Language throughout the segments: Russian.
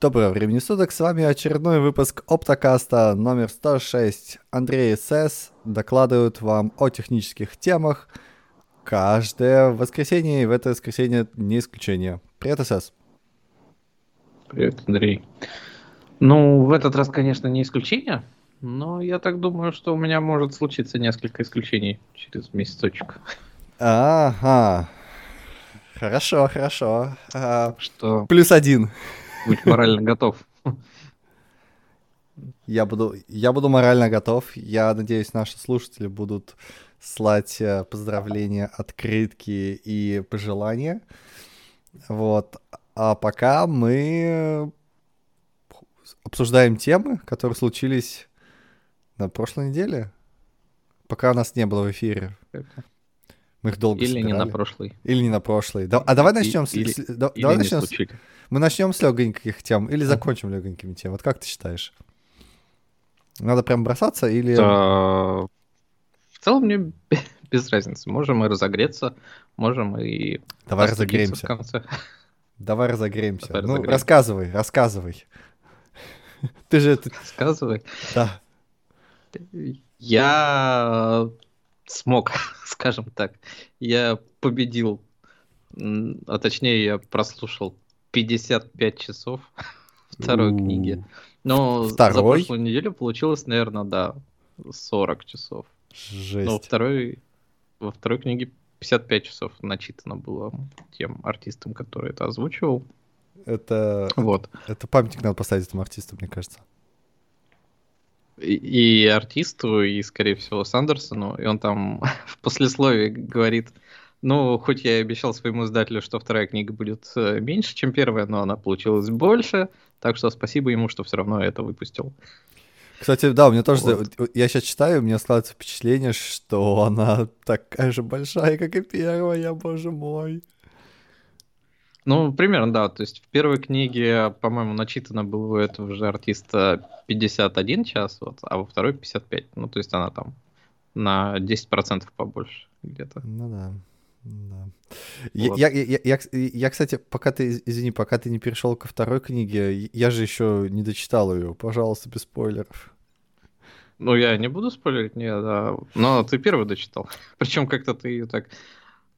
Доброго времени суток, с вами очередной выпуск Оптокаста номер 106. Андрей и СС докладывают вам о технических темах каждое воскресенье, и в это воскресенье не исключение. Привет, СС. Привет, Андрей. Ну, в этот раз, конечно, не исключение, но я так думаю, что у меня может случиться несколько исключений через месяцочек. Ага. Хорошо, хорошо. А, Что плюс один. Будь морально готов. Я буду, я буду морально готов. Я надеюсь, наши слушатели будут слать э, поздравления, открытки и пожелания. Вот. А пока мы обсуждаем темы, которые случились на прошлой неделе. Пока нас не было в эфире. Мы их долго Или не на собирали. прошлый. Или не на прошлый. Да- а давай И- начнем с, или- с- да- Или давай не начнем с- мы начнем с легоньких тем или закончим легонькими темами. Вот как ты считаешь? Надо прям бросаться или... Да, В целом мне без разницы. Можем и разогреться, можем и Давай разогреемся. в конце. Давай разогреемся. Давай ну, разогреемся. рассказывай, рассказывай. Ты же... Рассказывай. Да. Я смог, скажем так. Я победил, а точнее я прослушал 55 часов второй У, книги. Но за Второй? прошлую неделю получилось, наверное, да, 40 часов. Но во Жесть. второй, во второй книге 55 часов начитано было тем артистам, который это озвучивал. Это, Вот. это памятник надо поставить этому артисту, мне кажется. И, артисту, и, скорее всего, Сандерсону. И он там в послесловии говорит, ну, хоть я и обещал своему издателю, что вторая книга будет э, меньше, чем первая, но она получилась больше. Так что спасибо ему, что все равно это выпустил. Кстати, да, у меня тоже... Вот Я сейчас читаю, у меня складывается впечатление, что она такая же большая, как и первая, боже мой. Ну, примерно, да. То есть в первой книге, по-моему, начитано было у этого же артиста 51 час, вот, а во второй 55. Ну, то есть она там на 10% побольше где-то. Ну да. да. Я, Вот. я, я, я, я, кстати, пока ты, извини, пока ты не перешел ко второй книге, я же еще не дочитал ее. Пожалуйста, без спойлеров. Ну, я не буду спойлерить, нет, да. Но ты первый дочитал. Причем как-то ты ее так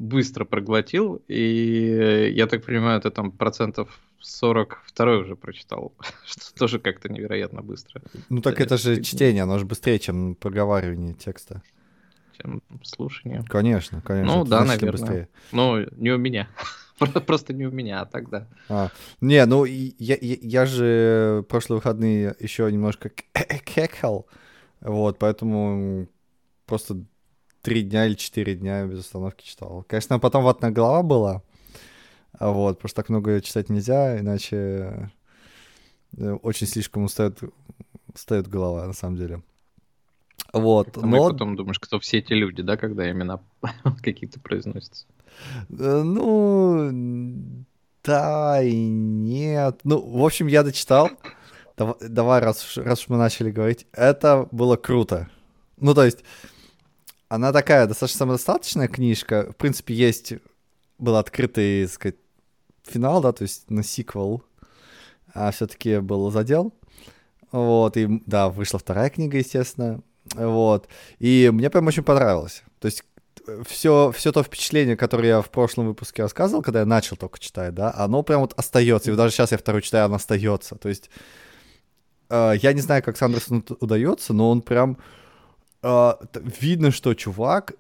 быстро проглотил, и я так понимаю, ты там процентов 42 уже прочитал, что тоже как-то невероятно быстро, Ну так Да, это же чтение, оно же быстрее, чем проговаривание текста. чем слушание. Конечно, конечно. Ну да, наверное. быстрее. Ну, не у меня. Про- Просто не у меня, а тогда. А, не, ну я, я, я же прошлые выходные еще немножко кекал, вот, поэтому просто три дня или четыре дня без остановки читал. Конечно, потом ватная голова была, а вот, потому что так много читать нельзя, иначе э, очень слишком устает, устает голова, на самом деле. Вот, и но... потом думаешь, кто все эти люди, да, когда имена какие-то произносятся. Э, Ну, да и нет. Ну, в общем, я дочитал. Дав- Давай, раз уж, раз уж мы начали говорить, это было круто. Ну, то есть, она такая достаточно самодостаточная книжка. В принципе, есть был открытый, так сказать, финал, да, то есть на сиквел. А все-таки был задел. Вот, и, да, вышла вторая книга, естественно. Вот. И мне прям очень понравилось. То есть все, все то впечатление, которое я в прошлом выпуске рассказывал, когда я начал только читать, да, оно прям вот остается. И даже сейчас я второй читаю, оно остается. То есть э, я не знаю, как Сандерсону это удается, но он прям т- видно, что чувак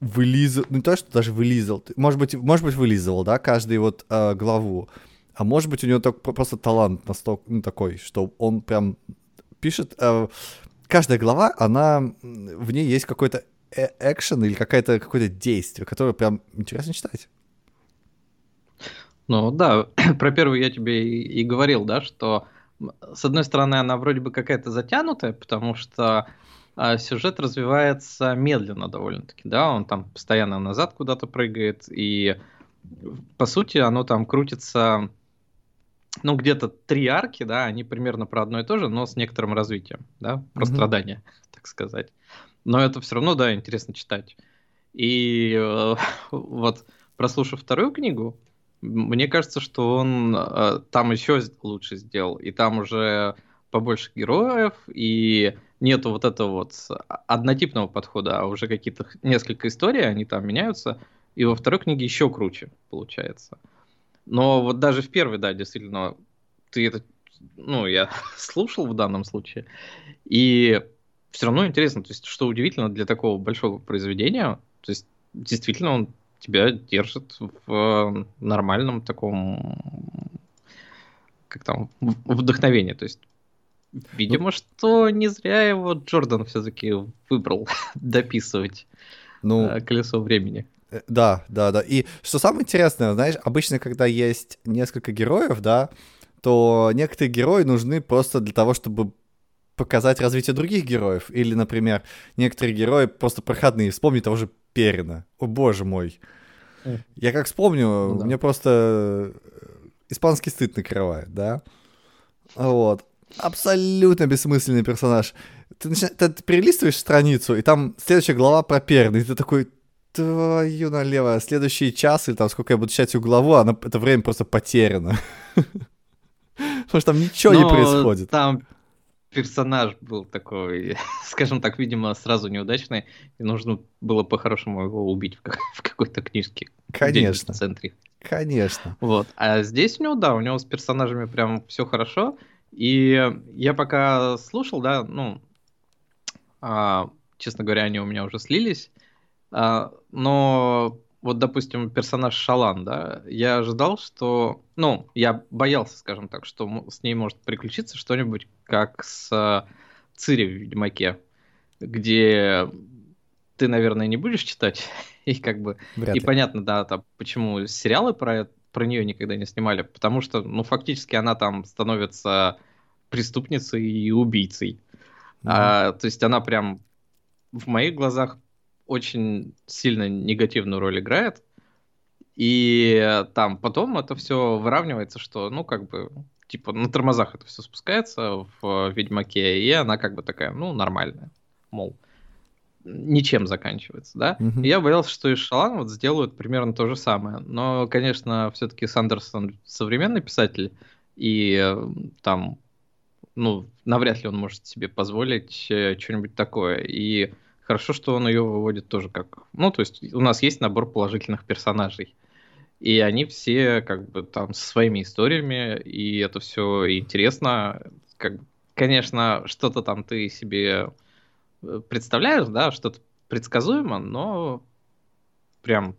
вылизывал, ну не то, что даже вылизывал, т- может быть, может быть, вылизывал, да, каждую вот э, главу, а может быть, у него так, просто талант настолько, ну, такой, что он прям пишет, э, каждая глава, она, в ней есть какой-то э- экшен или какое-то какое действие, которое прям интересно читать. Ну да, про первую я тебе и, и говорил, да, что с одной стороны она вроде бы какая-то затянутая, потому что а, сюжет развивается медленно довольно-таки, да, он там постоянно назад куда-то прыгает, и по сути оно там крутится, ну где-то три арки, да, они примерно про одно и то же, но с некоторым развитием, да, про Мгм. страдания, так сказать. Но это все равно, да, интересно читать. И э, вот прослушав вторую книгу, Мне кажется, что он э, там еще лучше сделал, и там уже побольше героев, и нету вот этого вот однотипного подхода, а уже какие-то несколько историй, они там меняются, и во второй книге еще круче получается. Но вот даже в первой, да, действительно, ты это, ну, я слушал в данном случае, и все равно интересно, то есть, что удивительно для такого большого произведения, то есть, действительно, он тебя держит в нормальном таком, как там, вдохновении, то есть, видимо, ну, что не зря его Джордан все-таки выбрал дописывать ну, э, колесо времени. Э, да, да, да. И что самое интересное, знаешь, обычно, когда есть несколько героев, да, то некоторые герои нужны просто для того, чтобы показать развитие других героев. Или, например, некоторые герои просто проходные. Вспомни того же Перина. О боже мой. Я как вспомню, ну, да. мне просто э, испанский стыд накрывает, да? Вот. Абсолютно бессмысленный персонаж. Ты, начи... ты перелистываешь страницу, и там следующая глава про Перина, и ты такой, твою налево, следующий час, или там сколько я буду читать эту главу, она, это время просто потеряно. Потому что там ничего не происходит. Там персонаж был такой, скажем так, видимо, сразу неудачный, и нужно было по-хорошему его убить в, в какой-то книжке. Конечно. В центре. Конечно. Вот. А здесь у него, да, у него с персонажами прям все хорошо. И я пока слушал, да, ну, а, честно говоря, они у меня уже слились. А, но вот, допустим, персонаж Шалан, да, я ожидал, что, ну, я боялся, скажем так, что с ней может приключиться что-нибудь, как с э, Цири в Ведьмаке, где ты, наверное, не будешь читать, и как бы, Вряд и ли. понятно, да, там, почему сериалы про, про нее никогда не снимали, потому что, ну, фактически она там становится преступницей и убийцей. Mm-hmm. А, то есть она прям в моих глазах очень сильно негативную роль играет. И там потом это все выравнивается, что, ну, как бы, типа, на тормозах это все спускается в Ведьмаке, и она как бы такая, ну, нормальная, мол, ничем заканчивается, да. Mm-hmm. Я боялся, что и Шалан вот сделают примерно то же самое. Но, конечно, все-таки Сандерсон современный писатель, и там, ну, навряд ли он может себе позволить э, что-нибудь такое. И Хорошо, что он ее выводит тоже как... Ну, то есть у нас есть набор положительных персонажей. И они все как бы там со своими историями, и это все интересно. Как, конечно, что-то там ты себе э, представляешь, да, что-то предсказуемо, но прям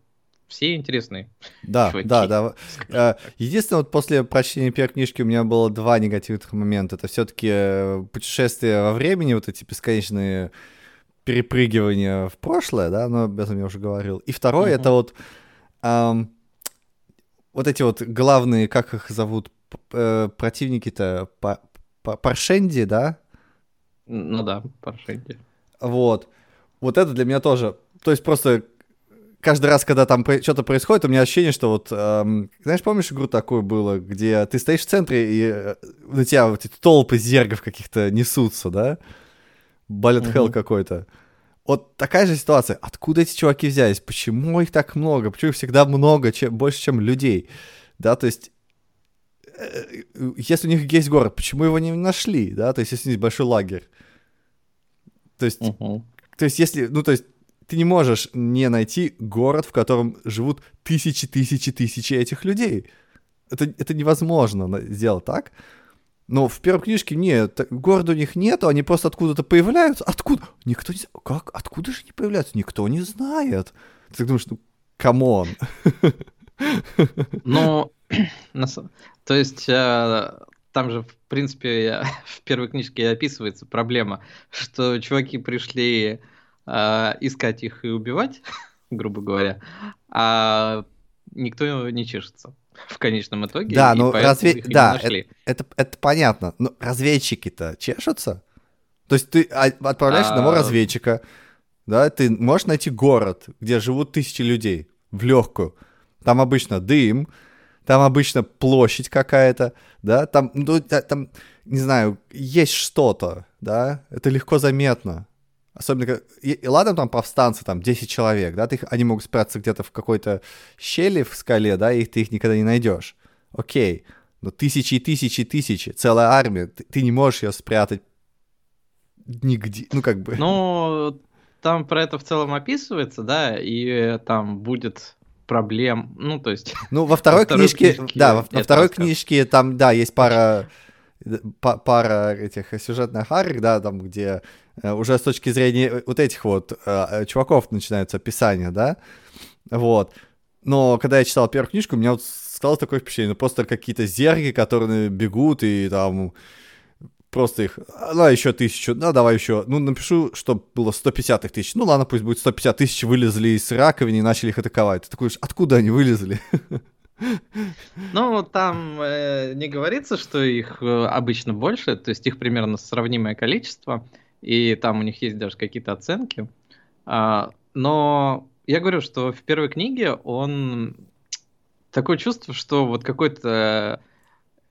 все интересные. Да, чуваки, да, да. Э, единственное, вот после прочтения первой книжки у меня было два негативных момента. Это все-таки э, путешествия во времени, вот эти бесконечные перепрыгивание в прошлое, да, но об этом я уже говорил. И второе, mm-hmm. это вот эм, вот эти вот главные, как их зовут, э, противники-то, Паршенди, да? Ну да, Паршенди. Вот. Вот это для меня тоже, то есть просто каждый раз, когда там что-то происходит, у меня ощущение, что вот, эм, знаешь, помнишь игру такую было, где ты стоишь в центре, и э, на тебя вот эти толпы зергов каких-то несутся, да? Балет угу. Hell какой-то. Вот такая же ситуация. Откуда эти чуваки взялись? Почему их так много? Почему их всегда много, чем, больше, чем людей? Да, то есть, э, если у них есть город, почему его не нашли? Да, то есть, если есть большой лагерь. То есть, угу. то есть, если, ну, то есть, ты не можешь не найти город, в котором живут тысячи, тысячи, тысячи этих людей. Это, это невозможно сделать так. Но в первой книжке нет, города у них нету, они просто откуда-то появляются. Откуда? Никто не Как? Откуда же они появляются? Никто не знает. Ты думаешь, ну, come on. Ну, то есть э, там же, в принципе, в первой книжке описывается проблема, что чуваки пришли э, искать их и убивать, грубо говоря, а никто не чешется. в конечном итоге. Да, ну разве... Да, это, это, это понятно. Но разведчики-то чешутся? То есть ты отправляешь одного а... разведчика, да, ты можешь найти город, где живут тысячи людей, в легкую. Там обычно дым, там обычно площадь какая-то, да, там, ну, там, не знаю, есть что-то, да, это легко заметно. Особенно, и, и ладно, там повстанцы, там 10 человек, да, ты, они могут спрятаться где-то в какой-то щели в скале, да, и ты их никогда не найдешь. Окей, но тысячи и тысячи и тысячи, целая армия, ты, ты не можешь ее спрятать нигде, ну как бы. Ну, там про это в целом описывается, да, и там будет проблем, ну то есть. Ну во второй, во второй книжке, книжке, да, во, во второй книжке там, да, есть пара пара этих сюжетных арок, да, там, где уже с точки зрения вот этих вот э, чуваков начинается описание, да, вот. Но когда я читал первую книжку, у меня вот стало такое впечатление, ну, просто какие-то зерги, которые бегут и там просто их, ну, еще тысячу, ну, давай еще, ну, напишу, что было 150 тысяч, ну, ладно, пусть будет 150 тысяч, вылезли из раковины и начали их атаковать. Ты такой, откуда они вылезли? Ну, там э, не говорится, что их э, обычно больше, то есть их примерно сравнимое количество, и там у них есть даже какие-то оценки. А, но я говорю, что в первой книге он такое чувство, что вот какой-то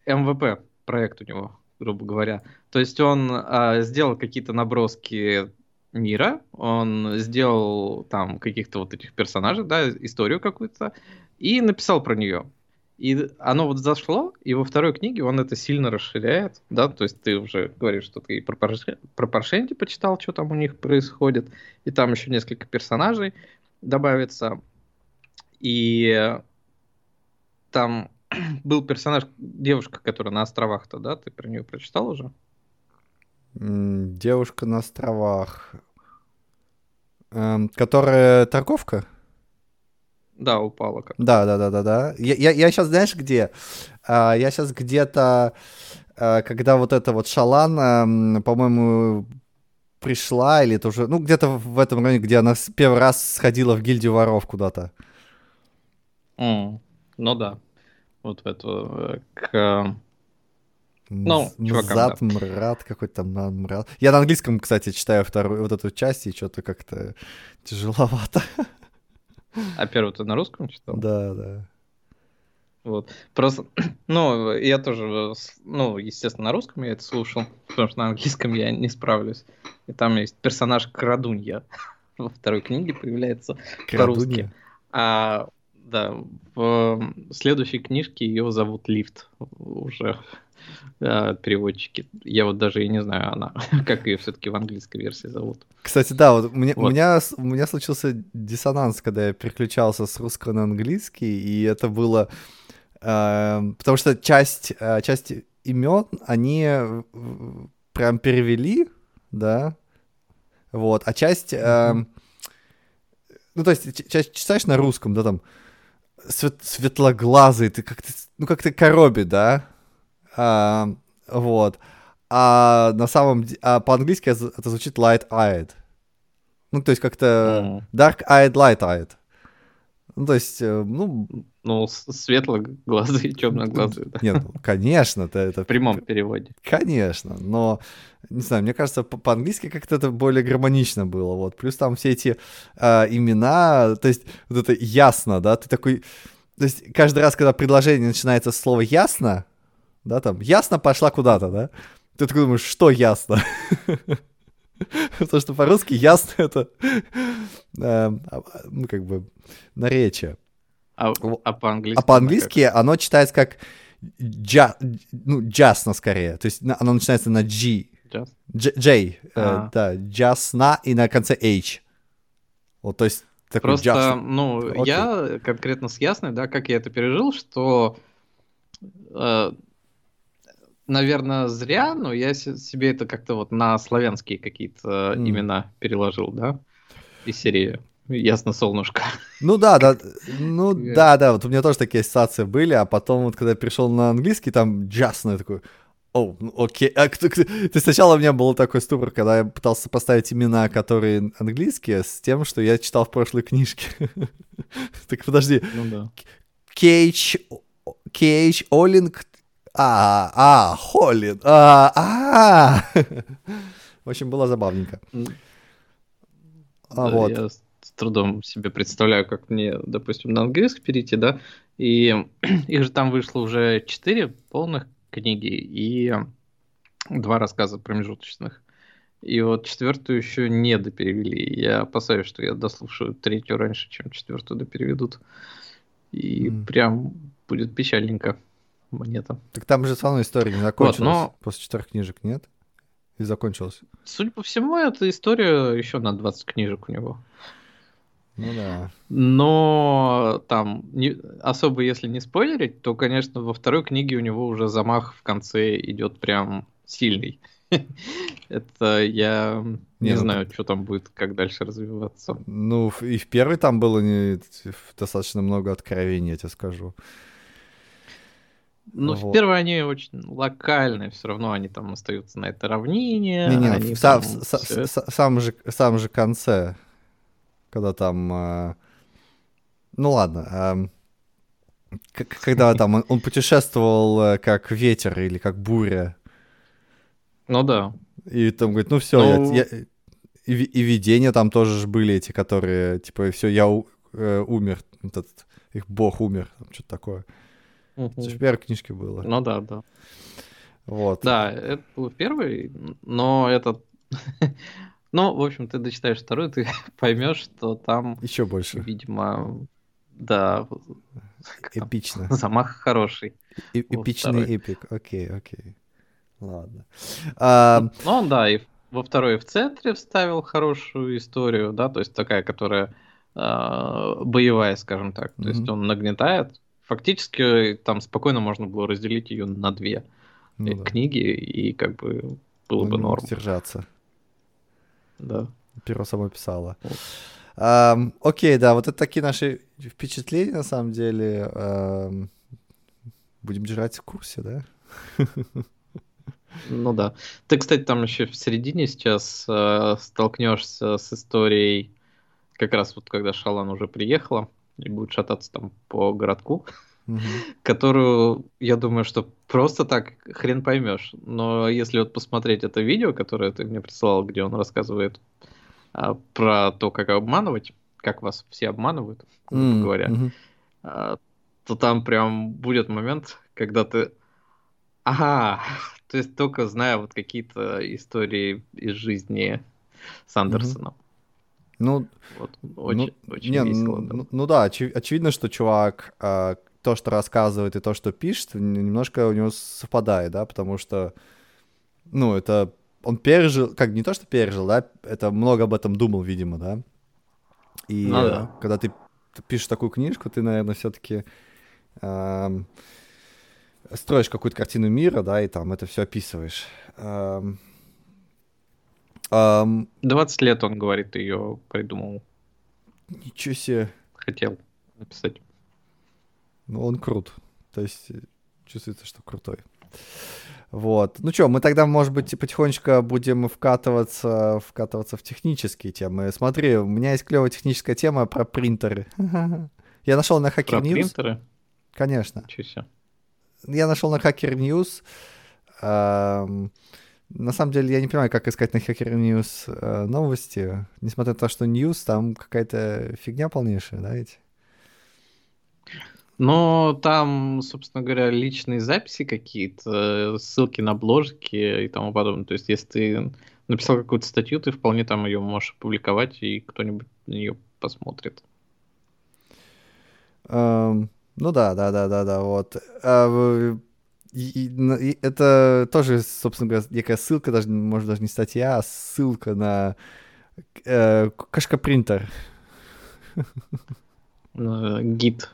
МВП проект у него, грубо говоря. То есть он а, сделал какие-то наброски мира, он сделал там каких-то вот этих персонажей, да, историю какую-то, и написал про нее. И оно вот зашло, и во второй книге он это сильно расширяет, да, то есть ты уже говоришь, что ты про, про Паршенти почитал, что там у них происходит, и там еще несколько персонажей добавится, и там был персонаж, девушка, которая на островах-то, да, ты про нее прочитал уже? Девушка на островах, эм, которая торговка? Да, упала как. Да, да, да, да, да. Я, я, я сейчас, знаешь, где? А, я сейчас где-то, а, когда вот эта вот Шалан, по-моему, пришла, или это уже, ну, где-то в этом районе, где она первый раз сходила в гильдию воров куда-то. Mm, ну да. Вот в эту, э, к... Ну, чувакам, Зад, да. мрат какой-то там, мрат. Я на английском, кстати, читаю вторую вот эту часть, и что-то как-то тяжеловато. А первый ты на русском читал? Да, да. Вот. Просто, ну, я тоже, ну, естественно, на русском я это слушал, потому что на английском я не справлюсь. И там есть персонаж Крадунья. Во второй книге появляется по-русски. А, да, в следующей книжке ее зовут Лифт. Уже э, переводчики. Я вот даже и не знаю, она, как ее все-таки в английской версии зовут. Кстати, да, вот, мне, вот. У, меня, у меня случился диссонанс, когда я переключался с русского на английский, и это было... Э, потому что часть, э, часть имен, они прям перевели, да, вот, а часть... Э, ну, то есть, часть читаешь на русском, да, там, свет, светлоглазый, ты как-то, ну, как-то коробит, да, а, вот. А на самом деле, а по-английски это звучит light-eyed. Ну, то есть как-то mm. dark-eyed, light-eyed. Ну, то есть, э, ну... Ну, светлоглазый темноглазый, да. Нет, ну, конечно, это... это... В прямом переводе. Конечно, но, не знаю, мне кажется, по-английски как-то это более гармонично было, вот. Плюс там все эти э, имена, то есть вот это ясно, да, ты такой... То есть каждый раз, когда предложение начинается с слова «ясно», да, там, ясно пошла куда-то, да, ты такой думаешь, что ясно? Потому что по-русски ясно это, а, ну, как бы, наречие. А, а по-английски? А по-английски оно читается как джа, ну, джасно скорее. То есть оно начинается на G. J, э, а. да, джасно и на конце H. Вот, то есть такой Просто, just. ну, okay. я конкретно с ясной, да, как я это пережил, что э, наверное, зря, но я себе это как-то вот на славянские какие-то mm. имена переложил, да, из серии Ясно, солнышко. Ну да, да, ну да, да, вот у меня тоже такие ассоциации были, а потом вот когда я пришел на английский, там джасно, я такой, о, ну, окей. А кто, кто... То сначала у меня был такой ступор, когда я пытался поставить имена, которые английские, с тем, что я читал в прошлой книжке. Так подожди. Ну да. Кейдж, Кейдж, Оллинг, а, а, Холлин, а, а. В общем, было забавненько. А, вот. Я с трудом себе представляю, как мне, допустим, на английский перейти, да, и их же там вышло уже четыре полных книги и два рассказа промежуточных. И вот четвертую еще не доперевели. Я опасаюсь, что я дослушаю третью раньше, чем четвертую допереведут. И mm. прям будет печальненько монета. Так там же мной история не закончилась. Вот, но... После четырех книжек нет? И закончилась. Судя по всему, эта история еще на 20 книжек у него. Ну да. Но там, не, особо если не спойлерить, то, конечно, во второй книге у него уже замах в конце идет прям сильный. Это я не, не ну, знаю, что там будет, как дальше развиваться. Ну, и в первой там было не, достаточно много откровений, я тебе скажу. Ну, вот. в первой они очень локальные, все равно они там остаются на этой равнине. Не-не, в, сам, с, с, сам, же, сам же конце, когда там... Э, ну ладно, э, когда там он, он путешествовал э, как ветер или как буря. Ну да. И там говорит, ну все, ну... я, я... И, и видения там тоже же были эти, которые, типа, все, я э, умер, этот, их бог умер, что-то такое. Угу. Это же первой книжке было. Ну да, да. Вот. Да, это был первый, но этот... ну, в общем, ты дочитаешь второй, ты поймешь, что там... Еще больше. Видимо, да. Эпично. Замах хороший. Э эпичный эпик, окей, окей. Ладно. А... Ну, да, и во второй в центре вставил хорошую историю, да, то есть такая, которая э, боевая, скажем так. То mm-hmm. есть он нагнетает, фактически там спокойно можно было разделить ее на две ну, да. книги, и как бы было ну, бы норм. Держаться. Да. Перо само писало. Вот. Um, окей, да, вот это такие наши впечатления, на самом деле. Um, будем держать в курсе, да? Ну да. Ты, кстати, там еще в середине сейчас э, столкнешься с историей, как раз вот когда Шалан уже приехала, и будет шататься там по городку, угу. которую, я думаю, что просто так хрен поймешь. Но если вот посмотреть это видео, которое ты мне прислал, где он рассказывает а, про то, как обманывать, как вас все обманывают, mm-hmm. говоря, mm-hmm. а, то там прям будет момент, когда ты... Ага, то есть только зная вот какие-то истории из жизни Сандерсона. Mm-hmm. Ну, вот, очень, ну, очень не, весело. Да. Ну, ну да, очи- очевидно, что чувак э, то, что рассказывает и то, что пишет, немножко у него совпадает, да, потому что, ну, это он пережил, как не то, что пережил, да, это много об этом думал, видимо, да. И ну, да. когда ты, пишешь такую книжку, ты, наверное, все-таки э, строишь какую-то картину мира, да, и там это все описываешь. Эм, Um, 20 лет, он говорит, ее придумал. Ничего себе. Хотел написать. Ну, он крут. То есть чувствуется, что крутой. Вот. Ну что, мы тогда, может быть, потихонечку будем вкатываться, вкатываться в технические темы. Смотри, у меня есть клевая техническая тема про принтеры. Я нашел на Hacker News. Принтеры? Конечно. Чё Я нашел на Hacker News. На самом деле я не понимаю, как искать на Hacker News э, новости, несмотря на то, что News там какая-то фигня полнейшая, да, ведь? Но там, собственно говоря, личные записи какие-то, ссылки на бложки и тому подобное. То есть, если ты написал какую-то статью, ты вполне там ее можешь опубликовать, и кто-нибудь на нее посмотрит. Um, ну да, да, да, да, да, вот. А, и, и это тоже, собственно говоря, некая ссылка, даже, может, даже не статья, а ссылка на э, кашкопринтер. Гид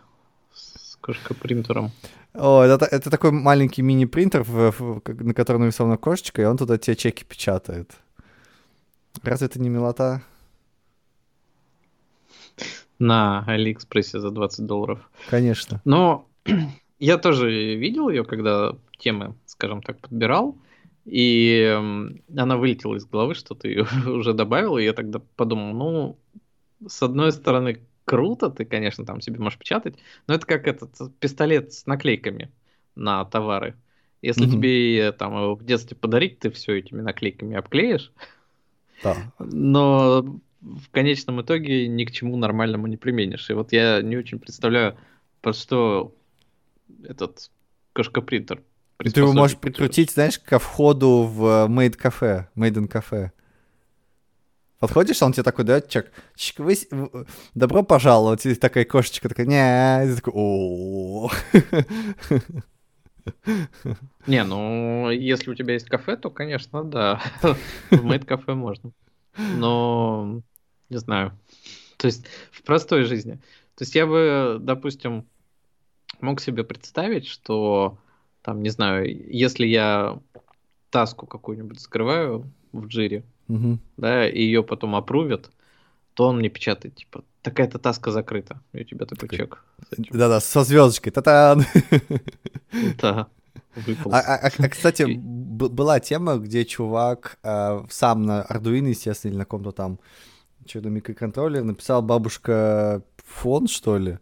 с кашкопринтером. О, это, это такой маленький мини-принтер, на котором нарисована кошечка, и он туда тебе чеки печатает. Разве это не милота? На Алиэкспрессе за 20 долларов. Конечно. Но я тоже видел ее, когда темы, скажем так, подбирал, и она вылетела из головы, что ты ее уже добавил, и я тогда подумал, ну, с одной стороны, круто, ты, конечно, там себе можешь печатать, но это как этот пистолет с наклейками на товары. Если mm-hmm. тебе там его в детстве подарить, ты все этими наклейками обклеишь. Да. Но в конечном итоге ни к чему нормальному не применишь. И вот я не очень представляю, под что этот кашкопринтер. Ты его можешь прикрутить, знаешь, ко входу в Made Cafe, Made in Cafe. Подходишь, он тебе такой дает чек. Чик, вы... Добро пожаловать. И такая кошечка такая, не, и такой, о Не, ну, если у тебя есть кафе, то, конечно, да. В мейд-кафе можно. Но, не знаю. То есть, в простой жизни. То есть, я бы, допустим, мог себе представить, что, там, не знаю, если я таску какую-нибудь закрываю в джире, угу. да, и ее потом опрувят, то он мне печатает, типа, такая-то таска закрыта, и у тебя такой okay. чек. Да-да, со звездочкой, та-тан! Да. А, а, а, а, кстати, была тема, где чувак э, сам на Arduino, естественно, или на каком-то там что-то микроконтроллере написал бабушка фон, что ли.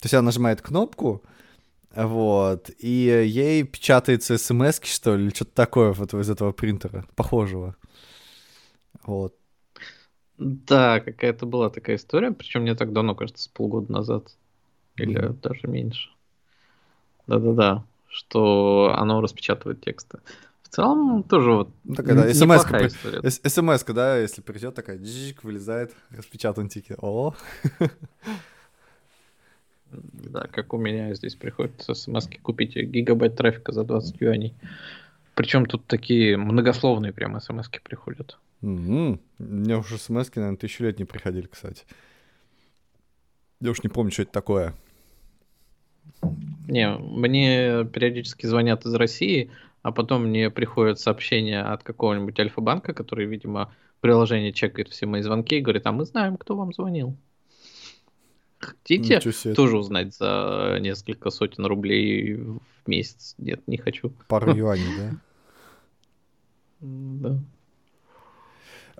То есть она нажимает кнопку, вот, и ей печатается смс что ли, что-то такое вот из этого принтера, похожего. Вот. Да, какая-то была такая история, причем не так давно, кажется, с полгода назад. Или mm-hmm. даже меньше. Да-да-да, что оно распечатывает тексты. В целом тоже вот ну, такая, да, смс смс да, если придет, такая джик, вылезает, распечатан тики. О! Да, как у меня здесь приходит смс купите гигабайт трафика за 20 юаней. Причем тут такие многословные прям смс приходят. Угу. Мне уже смс наверное, тысячу лет не приходили, кстати. Я уж не помню, что это такое. Не, мне периодически звонят из России, а потом мне приходят сообщения от какого-нибудь Альфа-банка, который, видимо, приложение чекает все мои звонки и говорит, а мы знаем, кто вам звонил. Хотите тоже узнать за несколько сотен рублей в месяц? Нет, не хочу. Пару юаней, да? Да.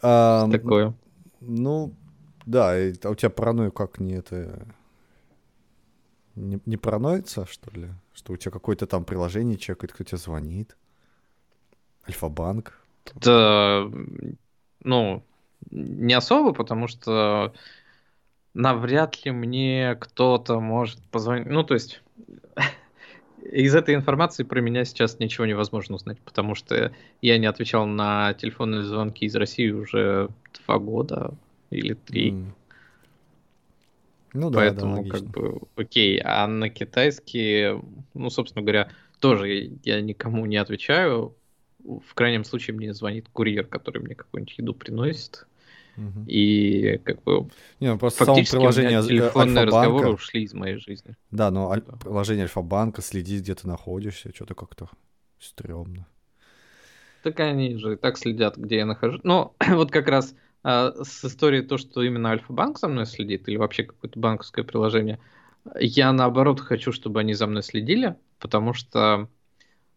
А, такое. Ну, да, а у тебя паранойя как не это... Не, не параноится, что ли? Что у тебя какое-то там приложение чекает, кто тебе звонит? Альфа-банк? Да, ну, не особо, потому что навряд ли мне кто-то может позвонить. Ну, то есть, из этой информации про меня сейчас ничего невозможно узнать, потому что я не отвечал на телефонные звонки из России уже два года или три. Mm. Ну да, Поэтому, да, как бы, окей. А на китайский, ну, собственно говоря, тоже я никому не отвечаю. В крайнем случае мне звонит курьер, который мне какую-нибудь еду приносит. И как бы не, ну, просто фактически само приложение телефонные разговоры ушли из моей жизни. Да, но аль- приложение Альфа-банка следит, где ты находишься, что-то как-то стрёмно. Так они же и так следят, где я нахожусь. Ну, вот как раз а, с историей то, что именно Альфа-банк за мной следит, или вообще какое-то банковское приложение, я наоборот хочу, чтобы они за мной следили, потому что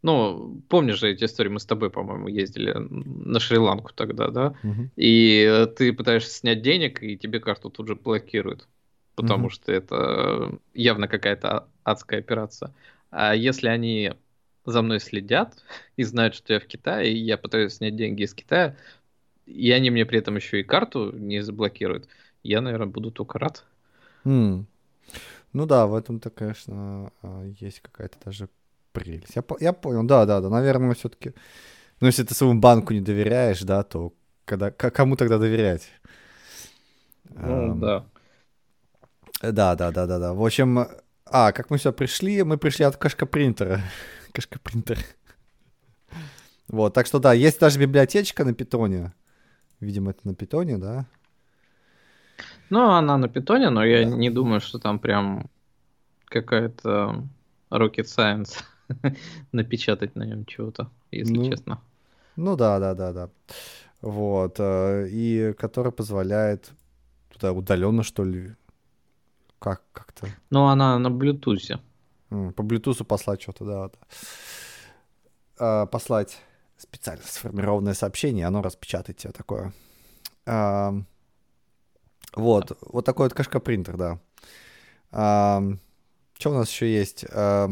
ну, помнишь же эти истории, мы с тобой, по-моему, ездили на Шри-Ланку тогда, да? Угу. И ты пытаешься снять денег, и тебе карту тут же блокируют, потому угу. что это явно какая-то адская операция. А если они за мной следят и знают, что я в Китае, и я пытаюсь снять деньги из Китая, и они мне при этом еще и карту не заблокируют, я, наверное, буду только рад. Mm. Ну да, в этом-то, конечно, а, есть какая-то даже прелесть. Я, я понял, да, да, да. Наверное, все-таки. Ну, если ты своему банку не доверяешь, да, то когда, кому тогда доверять? Ну, um, да. Да, да, да, да, да. В общем, а, как мы сюда пришли? Мы пришли от кашка-принтера. Кашка-принтер. Вот, так что да, есть даже библиотечка на питоне. Видимо, это на питоне, да? Ну, она на питоне, но я да. не думаю, что там прям какая-то rocket science. напечатать на нем чего-то, если ну, честно. Ну да, да, да, да. Вот. Э, и который позволяет туда удаленно, что ли, как как-то. Ну, она на Bluetooth. По Bluetooth послать что-то, да, да. А, послать специально сформированное сообщение, оно распечатает тебе такое. А, вот, вот такой вот кашка-принтер, да. А, что у нас еще есть? А,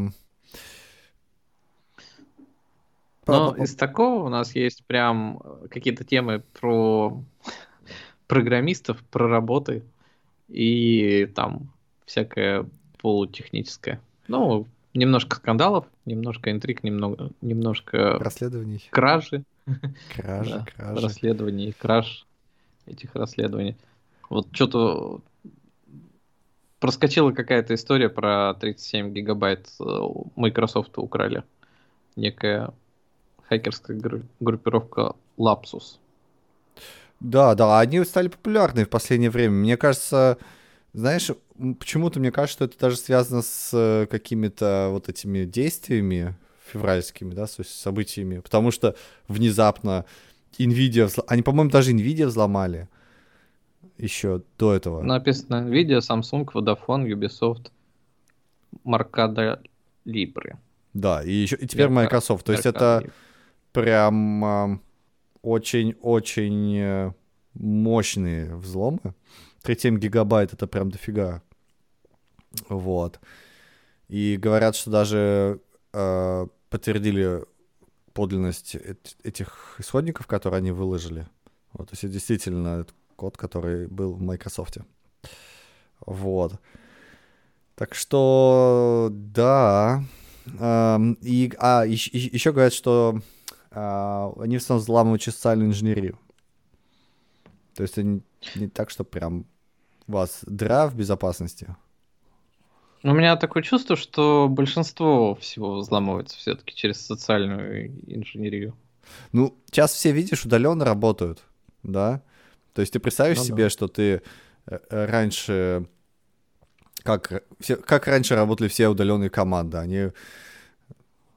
Но из такого у нас есть прям э, какие-то темы про программистов, про работы и там всякое полутехническое. Ну, немножко скандалов, немножко интриг, немного, немножко расследований, кражи, кражи, да, кражи, расследований, краж этих расследований. Вот что-то проскочила какая-то история про 37 гигабайт э, Microsoft украли. Некая хакерская группировка Lapsus. Да, да, они стали популярны в последнее время. Мне кажется, знаешь, почему-то мне кажется, что это даже связано с э, какими-то вот этими действиями февральскими, да, то есть событиями, потому что внезапно Nvidia, они, по-моему, даже Nvidia взломали еще до этого. Написано Nvidia, Samsung, Vodafone, Ubisoft, Mercado Libre. Да, и еще и теперь Microsoft. То есть это прям очень-очень э, мощные взломы. 37 гигабайт это прям дофига. Вот. И говорят, что даже э, подтвердили подлинность этих исходников, которые они выложили. Вот, то есть действительно это код, который был в Microsoft. Вот. Так что, да. Эм, и, а, еще, еще говорят, что они в основном взламывают через социальную инженерию. То есть они не так, что прям у вас дыра в безопасности. У меня такое чувство, что большинство всего взламывается все-таки через социальную инженерию. Ну, сейчас все, видишь, удаленно работают, да? То есть ты представишь ну, себе, да. что ты э, раньше... Как, все, как раньше работали все удаленные команды? Они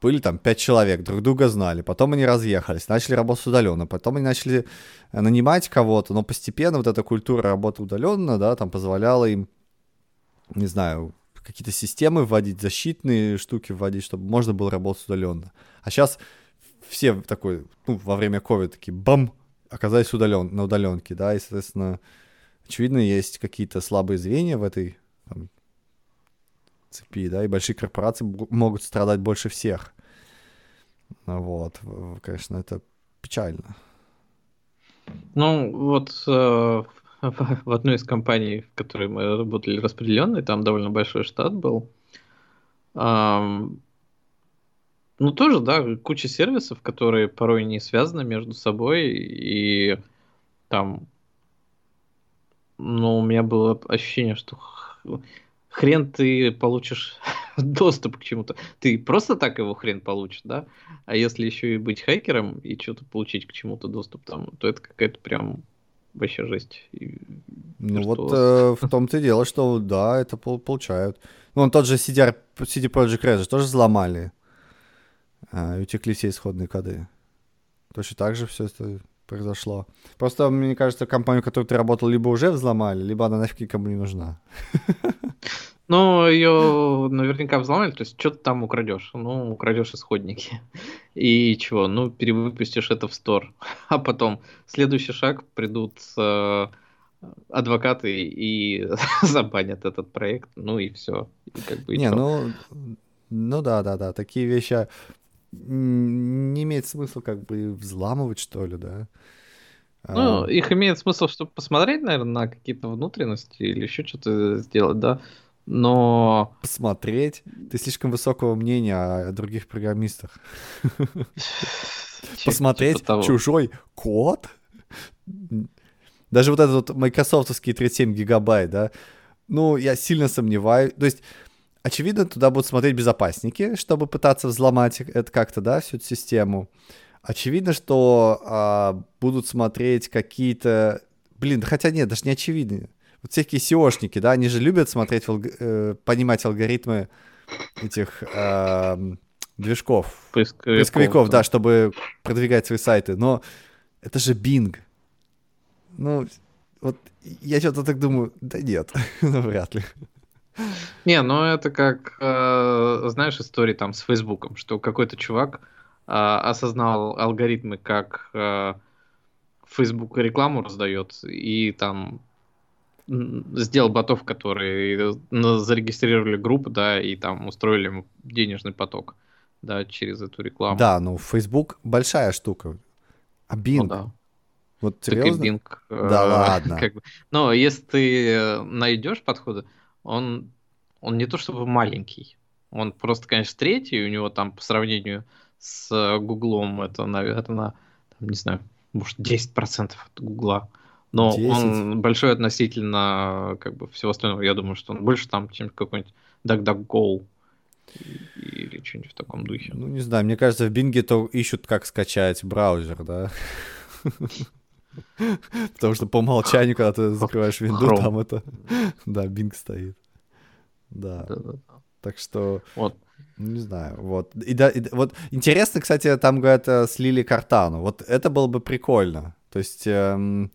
были там пять человек, друг друга знали, потом они разъехались, начали работать удаленно, потом они начали э, нанимать кого-то, но постепенно вот эта культура работы удаленно, да, там позволяла им, не знаю, какие-то системы вводить, защитные штуки вводить, чтобы можно было работать удаленно. А сейчас все такой, ну, во время ковида такие, бам, оказались удален, на удаленке, да, и, соответственно, очевидно, есть какие-то слабые звенья в этой там, цепи, да, и большие корпорации могут страдать больше всех. Вот, конечно, это печально. Ну, вот э, в одной из компаний, в которой мы работали распределенной, там довольно большой штат был. ну, тоже, да, куча сервисов, которые порой не связаны между собой, и там, ну, у меня было ощущение, что хрен ты получишь доступ к чему-то. Ты просто так его хрен получишь, да? А если еще и быть хакером и что-то получить к чему-то доступ там, то это какая-то прям вообще жесть. Ну вот э, в том-то и дело, что да, это пол получают. Ну, он тот же CDR, CD Projekt Red же тоже взломали. А, и утекли все исходные коды. Точно так же все это произошло. Просто, мне кажется, компанию, в которой ты работал, либо уже взломали, либо она нафиг никому не нужна. Ну, ее наверняка взломали, то есть что-то там украдешь. Ну, украдешь исходники. И чего? Ну, перевыпустишь это в стор. А потом следующий шаг придут э, адвокаты и забанят этот проект. Ну и все. И как бы, и не, ну, ну да, да, да. Такие вещи не имеет смысла как бы взламывать, что ли, да. Ну, а... их имеет смысл, чтобы посмотреть, наверное, на какие-то внутренности или еще что-то сделать, да но... Посмотреть? Ты слишком высокого мнения о других программистах. Посмотреть типа чужой код? Даже вот этот вот майкрософтовский 37 гигабайт, да? Ну, я сильно сомневаюсь. То есть, очевидно, туда будут смотреть безопасники, чтобы пытаться взломать это как-то, да, всю эту систему. Очевидно, что а, будут смотреть какие-то... Блин, хотя нет, даже не очевидно вот всякие SEOшники, да, они же любят смотреть, э, понимать алгоритмы этих э, движков, поисковиков, поисковиков да. да, чтобы продвигать свои сайты. Но это же Bing. Ну, вот я что-то так думаю, да нет, ну, вряд ли. Не, ну это как, э, знаешь, истории там с Фейсбуком, что какой-то чувак э, осознал алгоритмы, как э, Facebook рекламу раздает, и там сделал ботов, которые зарегистрировали группу, да, и там устроили ему денежный поток, да, через эту рекламу. Да, ну Facebook большая штука. А Bing? Ну, да. Вот серьезно? Bing, э, да ладно. Как бы. Но если ты найдешь подходы, он, он не то чтобы маленький, он просто, конечно, третий, у него там по сравнению с Гуглом это, наверное, там, не знаю, может, 10% от Гугла. Но 10. он большой относительно как бы всего остального. Я думаю, что он больше там, чем какой-нибудь DuckDuckGo или что-нибудь в таком духе. Ну, не знаю, мне кажется, в Бинге то ищут, как скачать браузер, да? Потому что по умолчанию, когда ты закрываешь винду, там это... Да, Bing стоит. Да. Так что... Вот. Не знаю, вот. И да, и, вот интересно, кстати, там, говорят, э, слили картану. Вот это было бы прикольно. То есть, эм,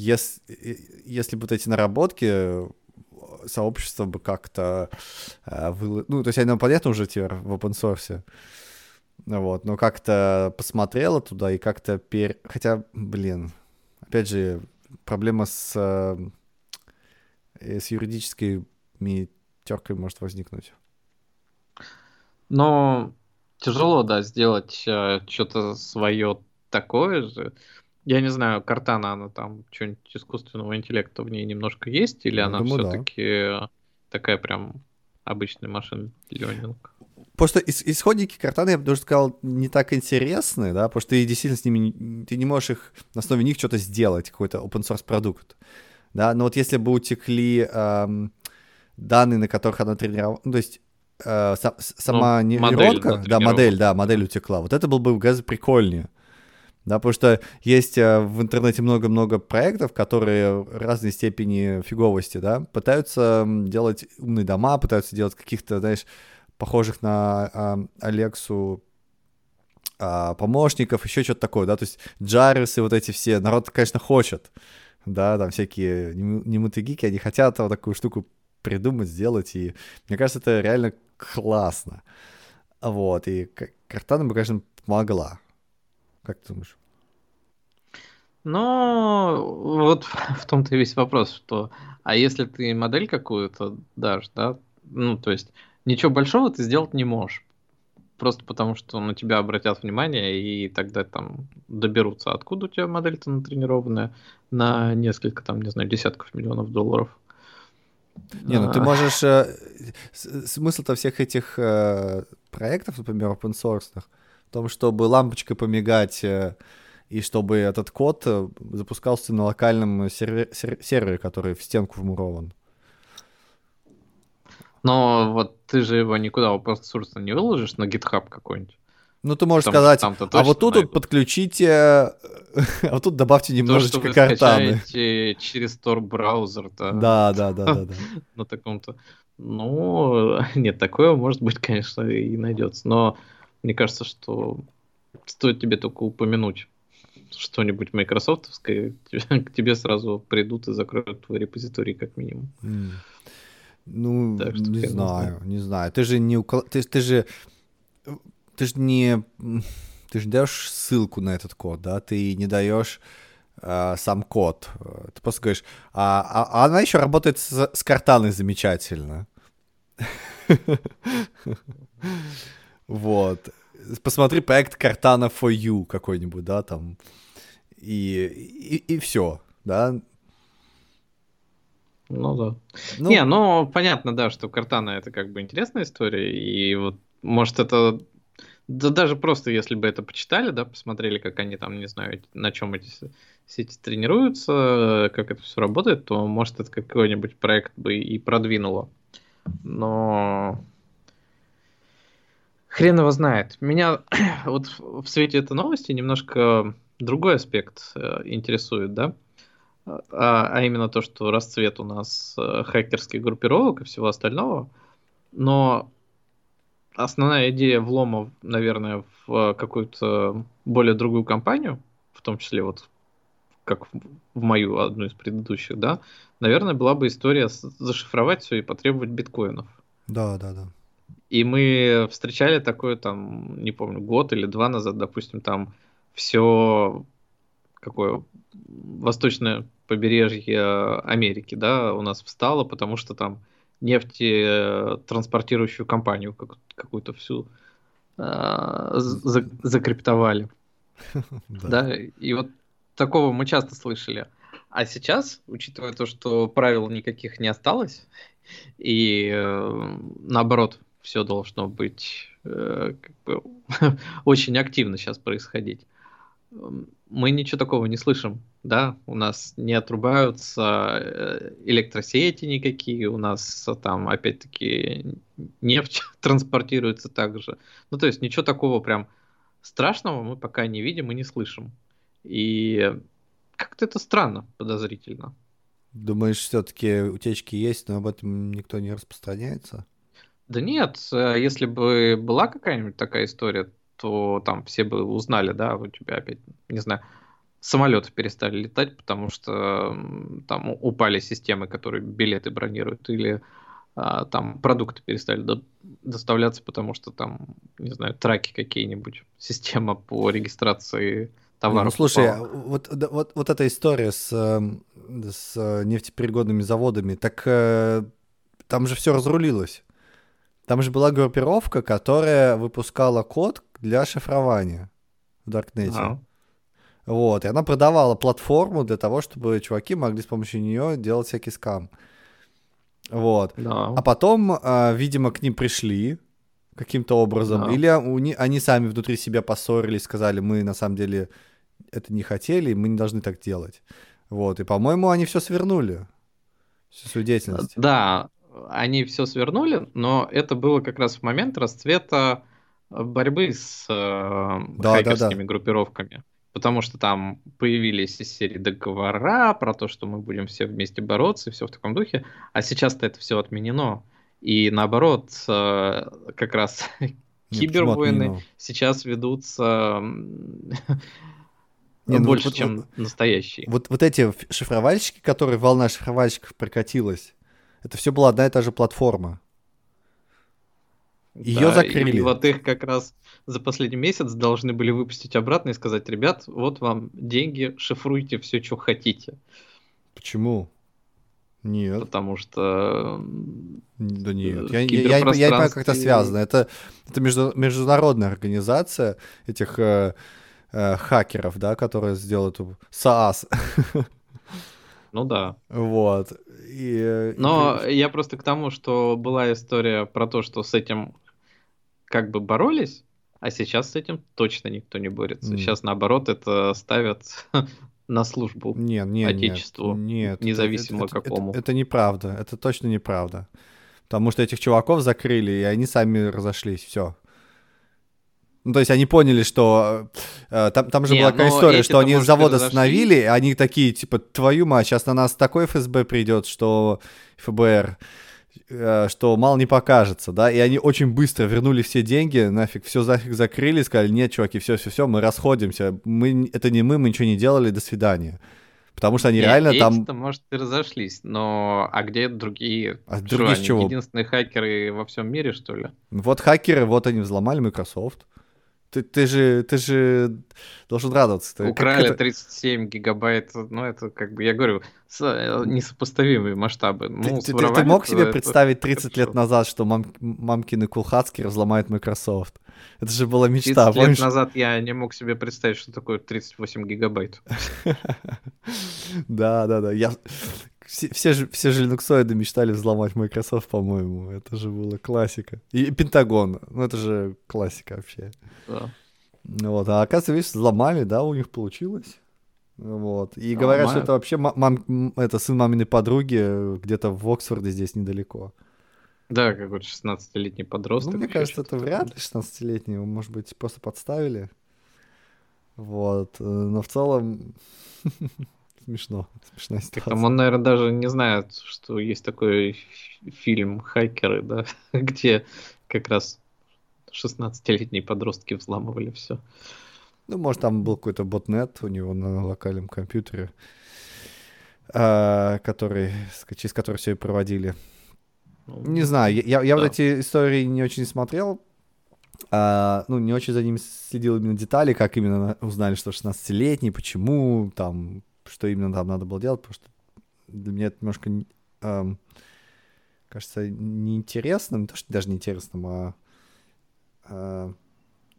если, если бы вот эти наработки сообщество бы как-то э, ну, то есть оно понятно уже теперь в open source, вот, но как-то посмотрела туда и как-то пер... Хотя, блин, опять же, проблема с, э, с юридической теркой может возникнуть. Но тяжело, да, сделать э, что-то свое такое же. Я не знаю, картана, она там что-нибудь искусственного интеллекта в ней немножко есть, или Я она все-таки да. такая прям обычная машина ленинг? Просто исходники картаны, я бы даже сказал, не так интересны, да, потому что ты действительно с ними, ты не можешь их на основе них что-то сделать, какой-то open source продукт, да, но вот если бы утекли эм, данные, на которых она тренировала, ну, то есть э, сам, сама ну, нейронка, модель, да, модель, да, модель утекла, вот это было бы гораздо прикольнее, да, потому что есть э, в интернете много-много проектов, которые разной степени фиговости, да, пытаются делать умные дома, пытаются делать каких-то, знаешь, похожих на а, Алексу а, помощников, еще что-то такое, да, то есть джарисы вот эти все, народ, конечно, хочет, да, там всякие немытые гики, они хотят вот такую штуку придумать, сделать, и мне кажется, это реально классно. Вот, и Картана бы, конечно, помогла. Как ты думаешь? Ну, вот в том-то и весь вопрос, что а если ты модель какую-то дашь, да, ну, то есть ничего большого ты сделать не можешь. Просто потому, что на тебя обратят внимание, и тогда там доберутся, откуда у тебя модель-то натренированная на несколько, там, не знаю, десятков миллионов долларов. Не, ну ты а. можешь... Э, смысл-то всех этих э, проектов, например, open source, в том, чтобы лампочкой помигать, э, и чтобы этот код э, запускался на локальном сервер, сервере, который в стенку вмурован. Но вот ты же его никуда просто собственно не выложишь на GitHub какой-нибудь. Ну, ты можешь Потому сказать, а вот тут вот подключите, а вот тут добавьте немножечко То, картаны. через Tor браузер, да. Да, да, да, да, да. На таком-то. Ну, нет, такое может быть, конечно, и найдется. Но мне кажется, что стоит тебе только упомянуть что-нибудь майкрософтовское, к тебе сразу придут и закроют твой репозиторий как минимум. Mm. Ну, так что, не знаю, знаю, не знаю. Ты же не укол... ты, ты же ты же не ты же даешь ссылку на этот код, да? Ты не даешь э, сам код. Ты просто говоришь, а, а, а она еще работает с, с картаной замечательно. Вот. Посмотри проект Картана for You какой-нибудь, да, там. И, и, и все, да. Ну да. Ну, не, ну понятно, да, что Картана это как бы интересная история, и вот может это да даже просто если бы это почитали, да, посмотрели, как они там, не знаю, на чем эти сети тренируются, как это все работает, то может это какой-нибудь проект бы и продвинуло. Но хрен его знает. Меня вот в свете этой новости немножко другой аспект э, интересует, да? а, а именно то, что расцвет у нас э, хакерских группировок и всего остального. Но основная идея влома, наверное, в какую-то более другую компанию, в том числе вот как в мою одну из предыдущих, да, наверное, была бы история зашифровать все и потребовать биткоинов. Да, да, да. И мы встречали такое там, не помню, год или два назад, допустим, там все какое восточное побережье Америки, да, у нас встало, потому что там нефтетранспортирующую компанию как, какую-то всю э, за, закриптовали. Да. И вот такого мы часто слышали. А сейчас, учитывая то, что правил никаких не осталось, и э, наоборот, все должно быть э, как бы, очень активно сейчас происходить, мы ничего такого не слышим, да, у нас не отрубаются э, электросети никакие, у нас там опять-таки нефть транспортируется также. Ну, то есть ничего такого прям страшного мы пока не видим и не слышим. И как-то это странно, подозрительно. Думаешь, все-таки утечки есть, но об этом никто не распространяется? Да нет, э, если бы была какая-нибудь такая история, то там все бы узнали, да, у тебя опять, не знаю, самолеты перестали летать, потому что там упали системы, которые билеты бронируют, или а, там продукты перестали до, доставляться, потому что там, не знаю, траки какие-нибудь, система по регистрации товаров. Ну, слушай, вот, вот, вот эта история с, эм, с нефтеперегонными заводами, так э, там же все разрулилось. Там же была группировка, которая выпускала код для шифрования в Даркнете. А. Вот, и она продавала платформу для того, чтобы чуваки могли с помощью нее делать всякий скам. Вот. Да. А потом, а, видимо, к ним пришли каким-то образом, да. или они, они сами внутри себя поссорились, сказали, мы на самом деле это не хотели, мы не должны так делать. Вот, и, по-моему, они все свернули, всю свою деятельность. Да, они все свернули, но это было как раз в момент расцвета борьбы с э, да, хакерскими да, да. группировками. Потому что там появились из серии договора про то, что мы будем все вместе бороться и все в таком духе. А сейчас-то это все отменено. И наоборот, э, как раз кибервойны сейчас ведутся не, ну, больше, вот, чем вот, настоящие. Вот, вот эти шифровальщики, которые волна шифровальщиков прокатилась, это все была одна и та же платформа. Ее да, закрыли. И вот их как раз за последний месяц должны были выпустить обратно и сказать, ребят, вот вам деньги, шифруйте все, что хотите. Почему? Нет. Потому что... Да нет, я, я, я, я не понимаю, как это связано. Это, это между, международная организация этих э, э, хакеров, да, которые сделают SaaS. Ну да. Вот. И, Но и... я просто к тому, что была история про то, что с этим как бы боролись, а сейчас с этим точно никто не борется. Mm. Сейчас наоборот это ставят на службу нет, нет, Отечеству, нет, независимо это, какому. Это, это, это неправда, это точно неправда. Потому что этих чуваков закрыли, и они сами разошлись, все. Ну, то есть они поняли, что э, там, там же Не, была такая история, что они завод остановили, и они такие, типа, твою мать, сейчас на нас такой ФСБ придет, что ФБР, э, что мало не покажется, да, и они очень быстро вернули все деньги, нафиг, все нафиг закрыли, сказали, нет, чуваки, все-все-все, мы расходимся, мы, это не мы, мы ничего не делали, до свидания. Потому что они Нет, реально там... может, и разошлись, но а где другие? А что, другие они чего? единственные хакеры во всем мире, что ли? Вот хакеры, вот они взломали Microsoft. Ты, ты, же, ты же должен радоваться. Ты, Украли это... 37 гигабайт, ну это как бы, я говорю, э, несопоставимые масштабы. Ну, ты, ты, ты мог себе это, представить 30 это лет назад, что мам, мамкины кулхацкие взломают Microsoft? Это же была мечта. 30 помнишь? лет назад я не мог себе представить, что такое 38 гигабайт. Да, да, да. Я все, все, же, все же линуксоиды мечтали взломать Microsoft, по-моему. Это же была классика. И Пентагон. Ну, это же классика вообще. Да. Вот. А оказывается, видишь, взломали, да, у них получилось. Вот. И а, говорят, мам... что это вообще мам... это сын маминой подруги где-то в Оксфорде здесь недалеко. Да, какой-то 16-летний подросток. Ну, мне кажется, это вряд ли 16-летний. Его, может быть, просто подставили. Вот. Э, но в целом Смешно. Смешная ситуация. Так там он, наверное, даже не знает, что есть такой фильм «Хакеры», да, где как раз 16-летние подростки взламывали все. Ну, может, там был какой-то ботнет у него на локальном компьютере, а, который, через который все и проводили. Ну, не знаю, я, я да. вот эти истории не очень смотрел, а, ну, не очень за ними следил именно детали, как именно узнали, что 16-летний, почему, там, что именно там надо было делать, потому что для меня это немножко, эм, кажется, неинтересным, то, что даже неинтересным, а э,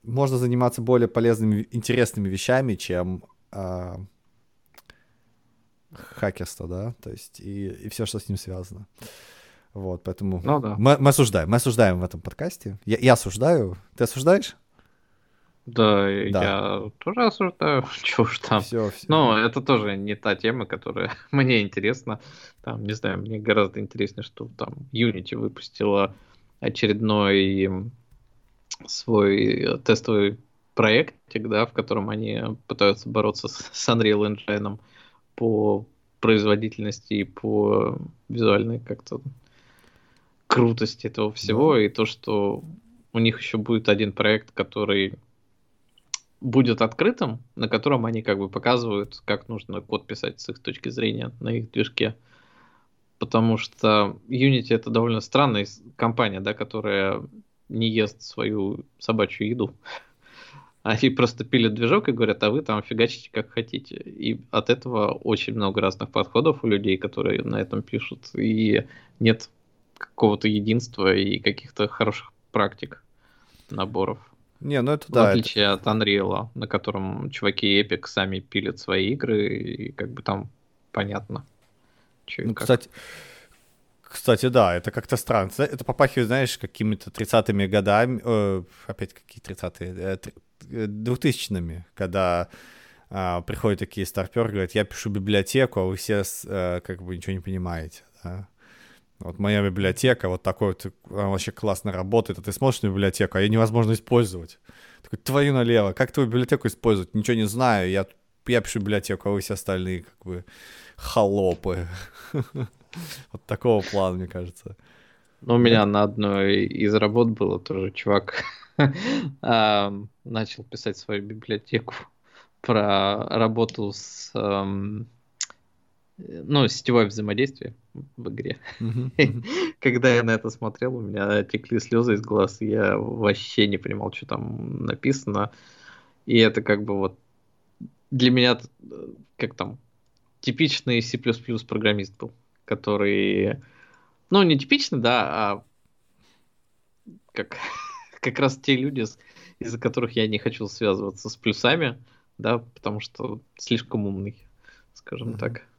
можно заниматься более полезными, интересными вещами, чем э, хакерство, да, то есть и, и все, что с ним связано. Вот, поэтому ну, да. мы, мы осуждаем, мы осуждаем в этом подкасте. Я, я осуждаю. Ты осуждаешь? Да, да. я тоже осуждаю, чего уж там. Все, все. Но это тоже не та тема, которая мне интересна. Там, не знаю, мне гораздо интереснее, что там Unity выпустила очередной свой тестовый проектик, да, в котором они пытаются бороться с, с Unreal Engine по производительности и по визуальной как-то крутости этого всего, да. и то, что у них еще будет один проект, который будет открытым, на котором они как бы показывают, как нужно код писать с их точки зрения на их движке. Потому что Unity это довольно странная компания, да, которая не ест свою собачью еду. Они просто пилят движок и говорят, а вы там фигачите как хотите. И от этого очень много разных подходов у людей, которые на этом пишут. И нет какого-то единства и каких-то хороших практик наборов. Не, ну это В да. В отличие это... от Unreal, на котором чуваки Epic сами пилят свои игры, и как бы там понятно. Ну, кстати, кстати, да, это как-то странно. Это попахивает, знаешь, какими-то 30-ми годами, э, опять какие 30-е, 2000-ми, э, когда э, приходят такие старперы, говорят, я пишу библиотеку, а вы все э, как бы ничего не понимаете. Да? Вот моя библиотека, вот такой вот, она вообще классно работает, а ты смотришь на библиотеку, а ее невозможно использовать. Такой, твою налево, как твою библиотеку использовать? Ничего не знаю, я, я пишу библиотеку, а вы все остальные как бы холопы. Вот такого плана, мне кажется. Ну, у меня на одной из работ было тоже чувак начал писать свою библиотеку про работу с ну, сетевое взаимодействие в игре. Когда я на это смотрел, у меня текли слезы из глаз, я вообще не понимал, что там написано. И это как бы вот для меня, как там, типичный C++ программист был, который, ну, не типичный, да, а как, как раз те люди, из-за которых я не хочу связываться с плюсами, да, потому что слишком умный, скажем mm-hmm. так.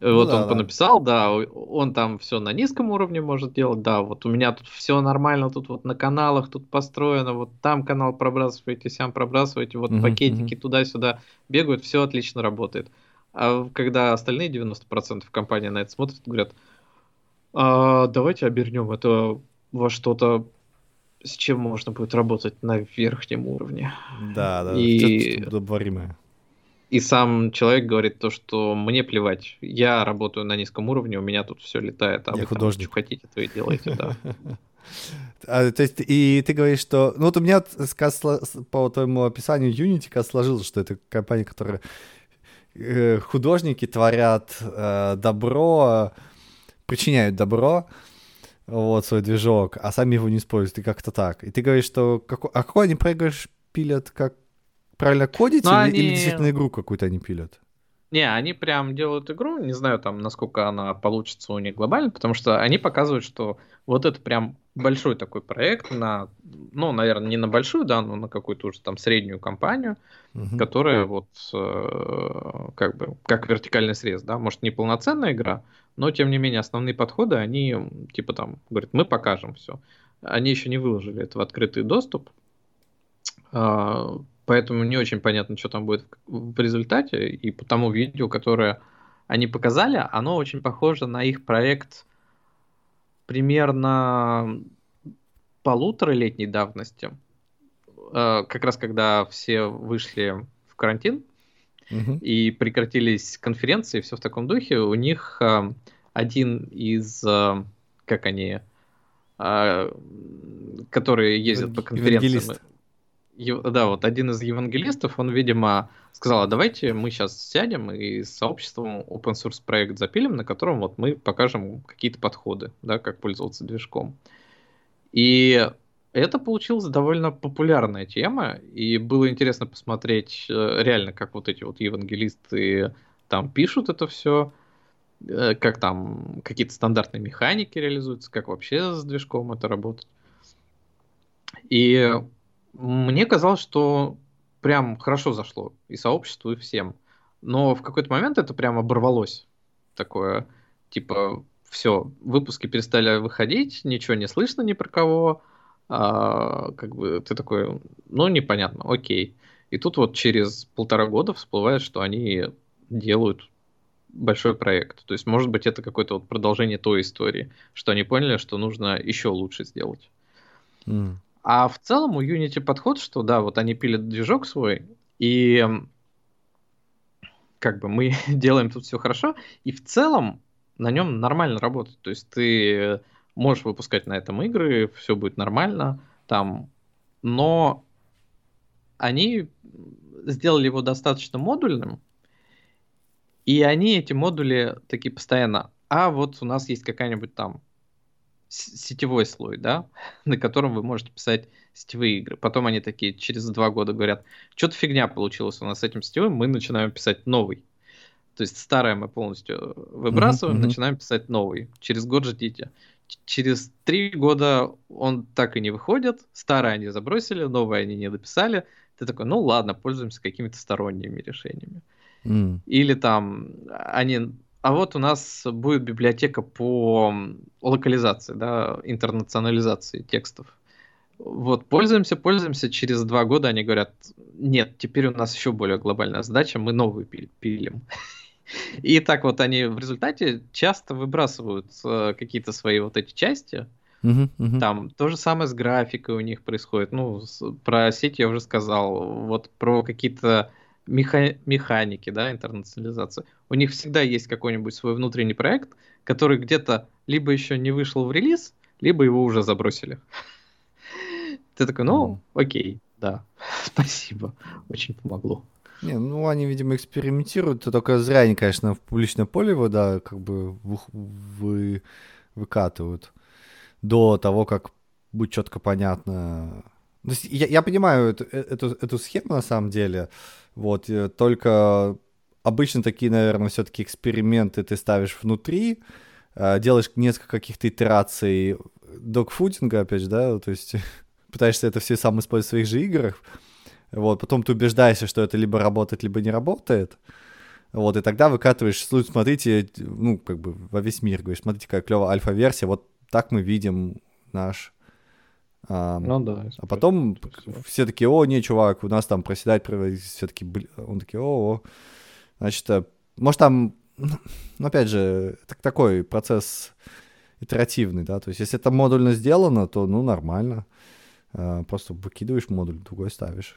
Ну, вот да, он да. понаписал, да, он там все на низком уровне может делать, да, вот у меня тут все нормально, тут вот на каналах тут построено, вот там канал пробрасываете, сям пробрасываете, вот uh-huh, пакетики uh-huh. туда-сюда бегают, все отлично работает. А когда остальные 90% компании на это смотрят, говорят, а, давайте обернем это во что-то, с чем можно будет работать на верхнем уровне. Да, да, и... удобоваримое. И сам человек говорит то, что мне плевать, я работаю на низком уровне, у меня тут все летает, а я вы художник. Там, что хотите, то и делаете, да. А, то есть, и ты говоришь, что... Ну, вот у меня по твоему описанию Unity сложилось, что это компания, которая э, художники творят э, добро, причиняют добро, вот свой движок, а сами его не используют, и как-то так. И ты говоришь, что... Как... А какой они проигрыш пилят, как правильно кодить или, они... или действительно игру какую-то они пилят? Не, они прям делают игру, не знаю там, насколько она получится у них глобально, потому что они показывают, что вот это прям большой такой проект на, ну, наверное, не на большую, да, но на какую-то уже там среднюю компанию, угу. которая вот э, как бы как вертикальный срез, да, может не полноценная игра, но тем не менее основные подходы, они типа там говорят, мы покажем все. Они еще не выложили это в открытый доступ, а, Поэтому не очень понятно, что там будет в результате. И по тому видео, которое они показали, оно очень похоже на их проект примерно полуторалетней давности. Э, как раз когда все вышли в карантин угу. и прекратились конференции, все в таком духе, у них э, один из, э, как они, которые ездят по конференциям да, вот один из евангелистов, он, видимо, сказал, а давайте мы сейчас сядем и с сообществом open source проект запилим, на котором вот мы покажем какие-то подходы, да, как пользоваться движком. И это получилась довольно популярная тема, и было интересно посмотреть э, реально, как вот эти вот евангелисты там пишут это все, э, как там какие-то стандартные механики реализуются, как вообще с движком это работает. И мне казалось, что прям хорошо зашло и сообществу, и всем. Но в какой-то момент это прям оборвалось. Такое, типа, все, выпуски перестали выходить, ничего не слышно ни про кого. а, как бы ты такой, ну, непонятно, окей. И тут вот через полтора года всплывает, что они делают большой проект. То есть, может быть, это какое-то вот продолжение той истории, что они поняли, что нужно еще лучше сделать. Mm. А в целом у Unity подход, что да, вот они пилят движок свой, и как бы мы делаем тут все хорошо, и в целом на нем нормально работает. То есть ты можешь выпускать на этом игры, все будет нормально, там, но они сделали его достаточно модульным, и они эти модули такие постоянно, а вот у нас есть какая-нибудь там сетевой слой, да, на котором вы можете писать сетевые игры. Потом они такие через два года говорят, что-то фигня получилась у нас с этим сетевым, мы начинаем писать новый. То есть старое мы полностью выбрасываем, mm-hmm. начинаем писать новый. Через год ждите. Через три года он так и не выходит, старое они забросили, новое они не дописали. Ты такой, ну ладно, пользуемся какими-то сторонними решениями. Mm. Или там они а вот у нас будет библиотека по локализации, да, интернационализации текстов. Вот, пользуемся, пользуемся, через два года они говорят, нет, теперь у нас еще более глобальная задача, мы новую пилим. И так вот они в результате часто выбрасывают э, какие-то свои вот эти части. Uh-huh, uh-huh. Там то же самое с графикой у них происходит. Ну, с, про сеть я уже сказал. Вот про какие-то меха- механики, да, интернационализацию. У них всегда есть какой-нибудь свой внутренний проект, который где-то либо еще не вышел в релиз, либо его уже забросили. Ты такой, ну, окей, да, спасибо, очень помогло. Не, ну они, видимо, экспериментируют, то только зря они, конечно, в публичное поле его, да, как бы вы, вы, выкатывают до того, как будет четко понятно. То есть я, я понимаю эту, э, эту, эту схему на самом деле, вот, э, только обычно такие, наверное, все-таки эксперименты ты ставишь внутри, э, делаешь несколько каких-то итераций докфудинга, опять же, да, то есть пытаешься это все сам использовать в своих же играх, вот, потом ты убеждаешься, что это либо работает, либо не работает, вот, и тогда выкатываешь, смотрите, ну, как бы во весь мир, говоришь, смотрите, какая клевая альфа-версия, вот так мы видим наш а, ну да. А потом все таки о, не, чувак, у нас там проседает все-таки, он такие, о, о, значит, э, может там, ну, опять же, так, такой процесс итеративный, да, то есть если это модульно сделано, то, ну, нормально, а, просто выкидываешь модуль, другой ставишь.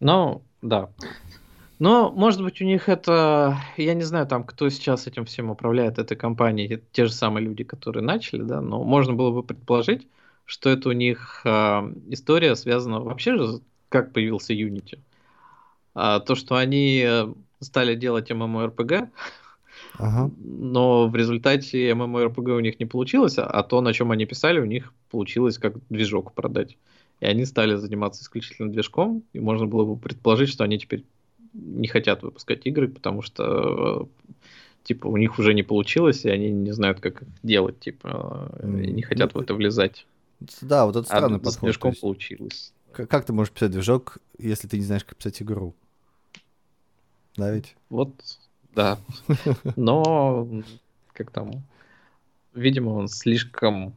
Ну, да. Но, может быть, у них это, я не знаю, там, кто сейчас этим всем управляет, этой компанией, те же самые люди, которые начали, да, но можно было бы предположить, что это у них э, история связана вообще же, как появился Unity. А, то, что они э, стали делать MMORPG, ага. но в результате MMORPG у них не получилось, а то, на чем они писали, у них получилось как движок продать. И они стали заниматься исключительно движком, и можно было бы предположить, что они теперь не хотят выпускать игры, потому что э, типа у них уже не получилось, и они не знают, как делать, типа, и не хотят ну, в это влезать. Да, вот это странный а подход. С движком есть, получилось. Как, как ты можешь писать движок, если ты не знаешь, как писать игру? Да ведь? Вот, да. Но, как там, видимо, он слишком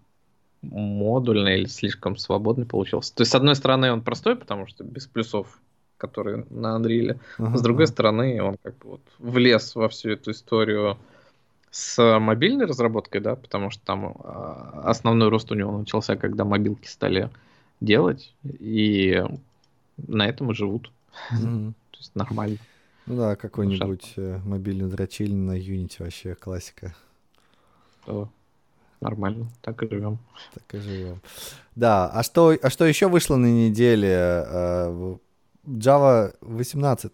модульный или слишком свободный получился. То есть, с одной стороны, он простой, потому что без плюсов, которые на Unreal. Uh-huh. С другой стороны, он как бы вот влез во всю эту историю с мобильной разработкой, да, потому что там а, основной рост у него начался, когда мобилки стали делать, и на этом и живут. Mm-hmm. То есть нормально. Ну да, какой-нибудь э, мобильный дрочильный на Unity вообще классика. То нормально, так и живем. Так и живем. Да, а что, а что еще вышло на неделе? Э, Java 18.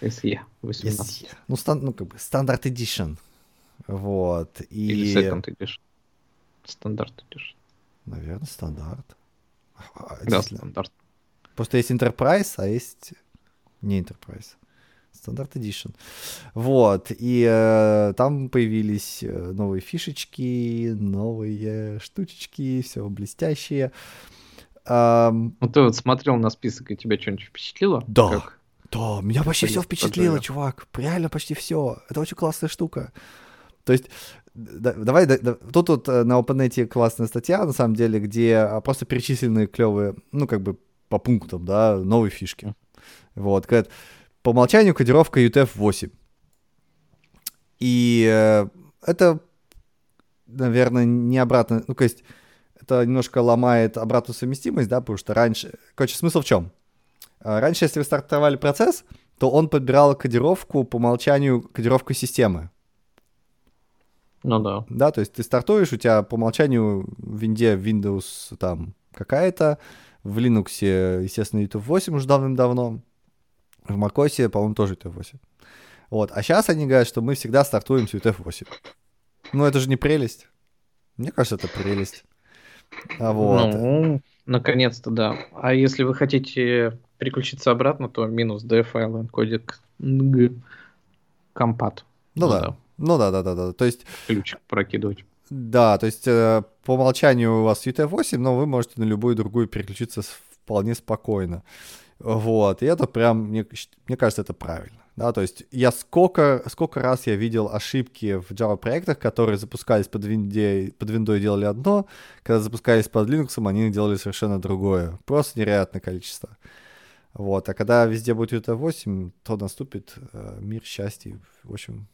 SE 18. SE. Ну, стан, ну, как бы Standard Edition. Вот. И... Или Second Edition. Standard Edition. Наверное, стандарт. А, да, стандарт. Просто есть Enterprise, а есть не Enterprise. Standard Edition. Вот. И э, там появились э, новые фишечки, новые штучечки, все блестящее. Um, ну, ты вот смотрел на список, и тебя что-нибудь впечатлило? Да. Как? Да, меня почти все впечатлило, чувак. Реально почти все. Это очень классная штука. То есть давай, да, тут вот э, на OpenNet классная статья, на самом деле, где а, просто перечислены клевые, ну, как бы по пунктам, да, новые фишки. Вот, по умолчанию кодировка UTF-8. И э, это, наверное, не обратно, ну, то есть это немножко ломает обратную совместимость, да, потому что раньше... Короче, смысл в чем? А, раньше, если вы стартовали процесс, то он подбирал кодировку по умолчанию кодировку системы. Ну да. Да, то есть ты стартуешь, у тебя по умолчанию в винде Windows там какая-то, в Linux, естественно, YouTube 8 уже давным-давно, в macOS, по-моему, тоже YouTube 8. Вот, а сейчас они говорят, что мы всегда стартуем с UTF-8. Ну, это же не прелесть. Мне кажется, это прелесть. А вот. Ну, наконец-то, да. А если вы хотите переключиться обратно, то минус D файл encodec компат. Ну, ну да. да. Ну да, да, да, да. То есть... Ключик прокидывать. Да, то есть э, по умолчанию у вас UTF-8, но вы можете на любую другую переключиться вполне спокойно. Вот, и это прям, мне, мне кажется, это правильно. Да, то есть я сколько, сколько раз я видел ошибки в Java проектах, которые запускались под винде, под виндой делали одно, когда запускались под Linux, они делали совершенно другое. Просто невероятное количество. Вот, а когда везде будет UT8, то наступит э, мир счастья. В общем.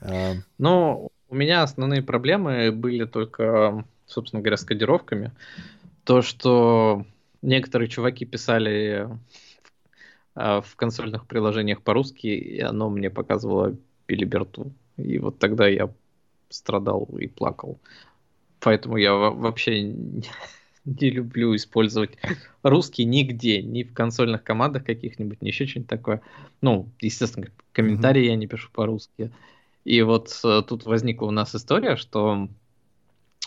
Э... Ну, у меня основные проблемы были только, собственно говоря, с кодировками. То, что некоторые чуваки писали а, в консольных приложениях по-русски, и оно мне показывало билиберту. И вот тогда я страдал и плакал. Поэтому я вообще не люблю использовать русский нигде, ни в консольных командах каких-нибудь, ни еще что-нибудь такое. Ну, естественно, комментарии mm-hmm. я не пишу по-русски. И вот э, тут возникла у нас история, что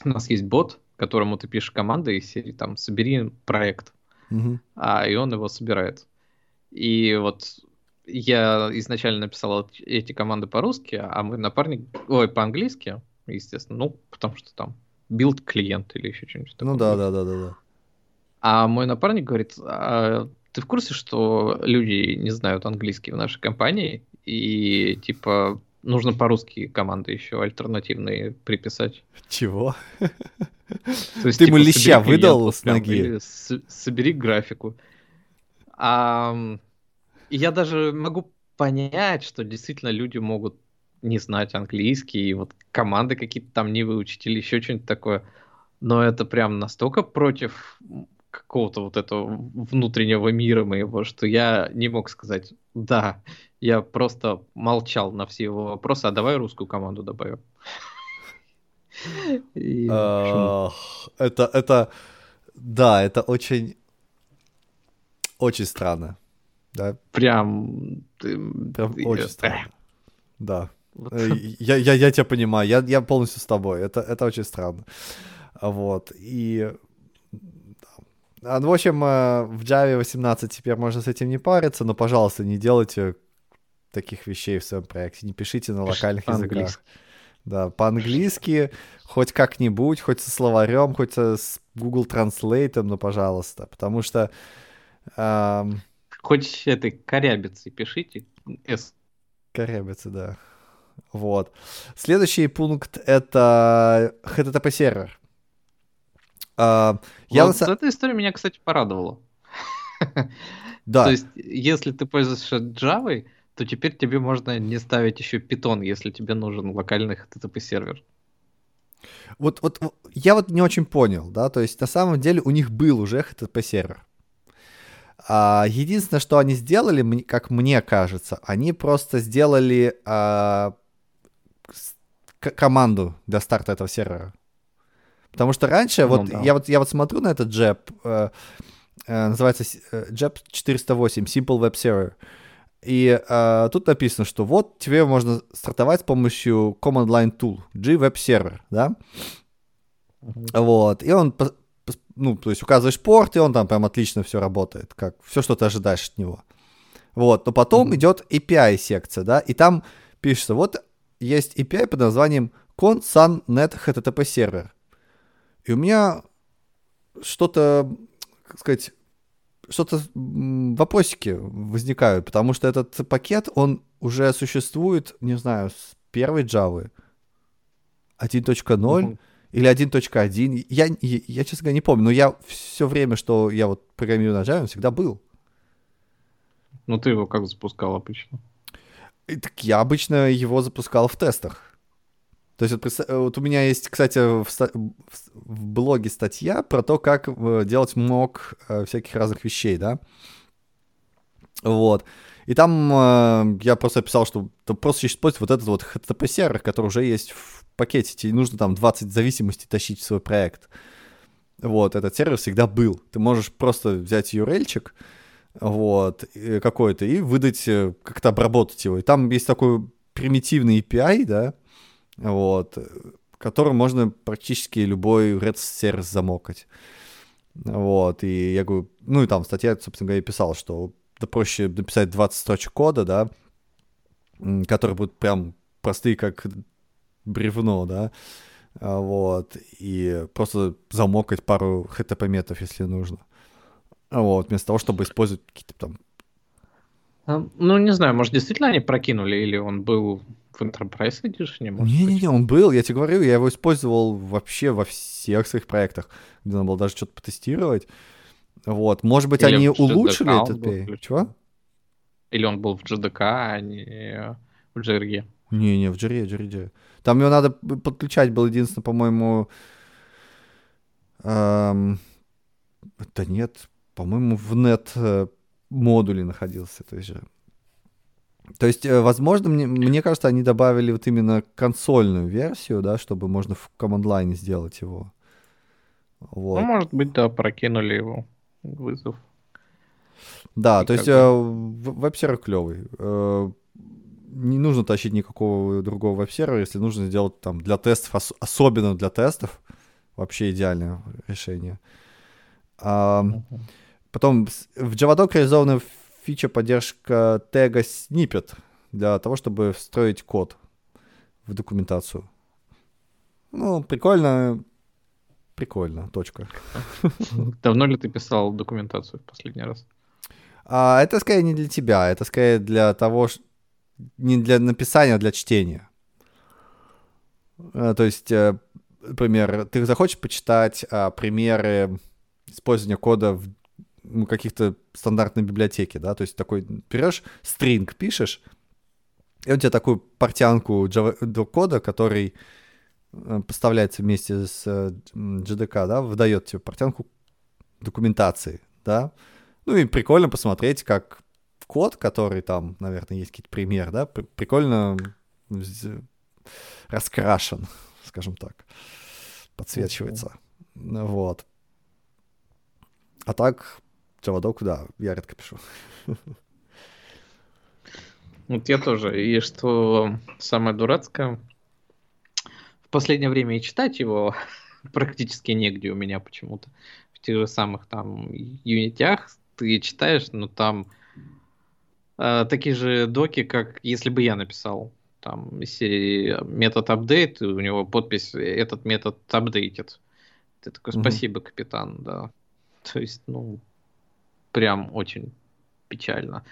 у нас есть бот, которому ты пишешь команды из серии там «собери проект», mm-hmm. а, и он его собирает. И вот я изначально написал эти команды по-русски, а мой напарник, ой, по-английски, естественно, ну, потому что там build client или еще что-нибудь такое. Ну да, да, да, да, да. А мой напарник говорит, а ты в курсе, что люди не знают английский в нашей компании, и типа нужно по-русски команды еще альтернативные приписать. Чего? есть, ты ему типа, леща выдал с ноги? Собери графику. А, я даже могу понять, что действительно люди могут не знать английский, и вот команды какие-то там не выучить или еще что-нибудь такое. Но это прям настолько против какого-то вот этого внутреннего мира моего, что я не мог сказать «да». Я просто молчал на все его вопросы, а давай русскую команду добавим. Это, это, да, это очень очень странно. Да? Прям... Прям очень странно. Да. Э, я, я, я тебя понимаю, я, я полностью с тобой. Это, это очень странно. Вот. И в общем, э, в Java 18 теперь можно с этим не париться, но, пожалуйста, не делайте таких вещей в своем проекте. Не пишите на локальных языках. Да, по-английски, хоть как-нибудь, хоть со словарем, хоть с Google Translate, но пожалуйста. Потому что Um, Хоть этой корябицы пишите. S. Корябицы, да. Вот. Следующий пункт — это HTTP Uh, я вот на... Эта история меня, кстати, порадовала. Да. То есть, если ты пользуешься Java, то теперь тебе можно не ставить еще Python, если тебе нужен локальный HTTP сервер. Вот, вот я вот не очень понял, да, то есть на самом деле у них был уже HTTP сервер. А, единственное, что они сделали, как мне кажется, они просто сделали а, команду для старта этого сервера. Потому что раньше, ну, вот, да. я вот я вот смотрю на этот JEP, э, э, называется JEP 408, Simple Web Server. И э, тут написано, что вот тебе можно стартовать с помощью Command Line Tool, G-Web Server, да? Mm-hmm. Вот. И он ну, то есть указываешь порт, и он там прям отлично все работает, как все, что ты ожидаешь от него. Вот, но потом mm-hmm. идет API-секция, да, и там пишется, вот есть API под названием ConSunNet HTTP сервер. И у меня что-то, как сказать, что-то вопросики возникают, потому что этот пакет, он уже существует, не знаю, с первой Java. 1.0 угу. или 1.1. Я, я, я, честно говоря, не помню, но я все время, что я вот программирую на Java, он всегда был. Ну, ты его как запускал обычно? Так я обычно его запускал в тестах. То есть вот, вот у меня есть, кстати, в, в блоге статья про то, как э, делать мок э, всяких разных вещей, да. Вот. И там э, я просто описал, что просто использовать вот этот вот HTTP-сервер, который уже есть в пакете. Тебе нужно там 20 зависимостей тащить в свой проект. Вот, этот сервер всегда был. Ты можешь просто взять URL-чик, вот, какой-то, и выдать, э, как-то обработать его. И там есть такой примитивный API, да, вот, которым можно практически любой REST сервис замокать. Вот, и я говорю, ну и там статья, собственно говоря, писал, что да проще написать 20 строчек кода, да, которые будут прям простые, как бревно, да, а, вот, и просто замокать пару HTTP-метов, если нужно. Вот, вместо того, чтобы использовать какие-то там... А, ну, не знаю, может, действительно они прокинули, или он был в Enterprise Edition? Не-не-не, он был, я тебе говорю, я его использовал вообще во всех своих проектах, где надо было даже что-то потестировать. Вот, может быть, Или они улучшили этот API. Чего? Или он был в JDK, а не в JRE? Не-не, в JRE, JRE. Там его надо подключать было единственное, по-моему... Эм... Да нет, по-моему, в нет э, модуле находился. То есть, то есть э, возможно, мне, мне кажется, они добавили вот именно консольную версию, да, чтобы можно в команд-лайне сделать его. Вот. Ну, может быть, да, прокинули его вызов. Да, И то есть бы... э, веб-сервер клевый. Э, не нужно тащить никакого другого веб-сервера, если нужно сделать там для тестов, ос- особенно для тестов, вообще идеальное решение. А, uh-huh. Потом в JavaDoc реализована фича поддержка тега snippet для того, чтобы встроить код в документацию. Ну, прикольно, Прикольно, точка. Давно ли ты писал документацию в последний раз? А, это скорее не для тебя, это скорее для того, не для написания, а для чтения. А, то есть, э, например, ты захочешь почитать а, примеры использования кода в ну, каких-то стандартной библиотеке, да, то есть такой берешь string, пишешь, и у тебя такую портянку Java, кода, который Э, поставляется вместе с GDK, э, да, выдает тебе портянку документации, да. Ну и прикольно посмотреть, как код, который там, наверное, есть какие-то примеры, да, прикольно раскрашен, скажем так, подсвечивается. Вот. А так, Javadoc, да, я редко пишу. Вот я тоже. И что самое дурацкое, в последнее время и читать его практически негде у меня почему-то. В тех же самых там юнитях ты читаешь, но там э, такие же доки, как если бы я написал. Там серии метод апдейт, у него подпись этот метод апдейтит. Ты такой, спасибо, капитан, да. То есть, ну, прям очень печально.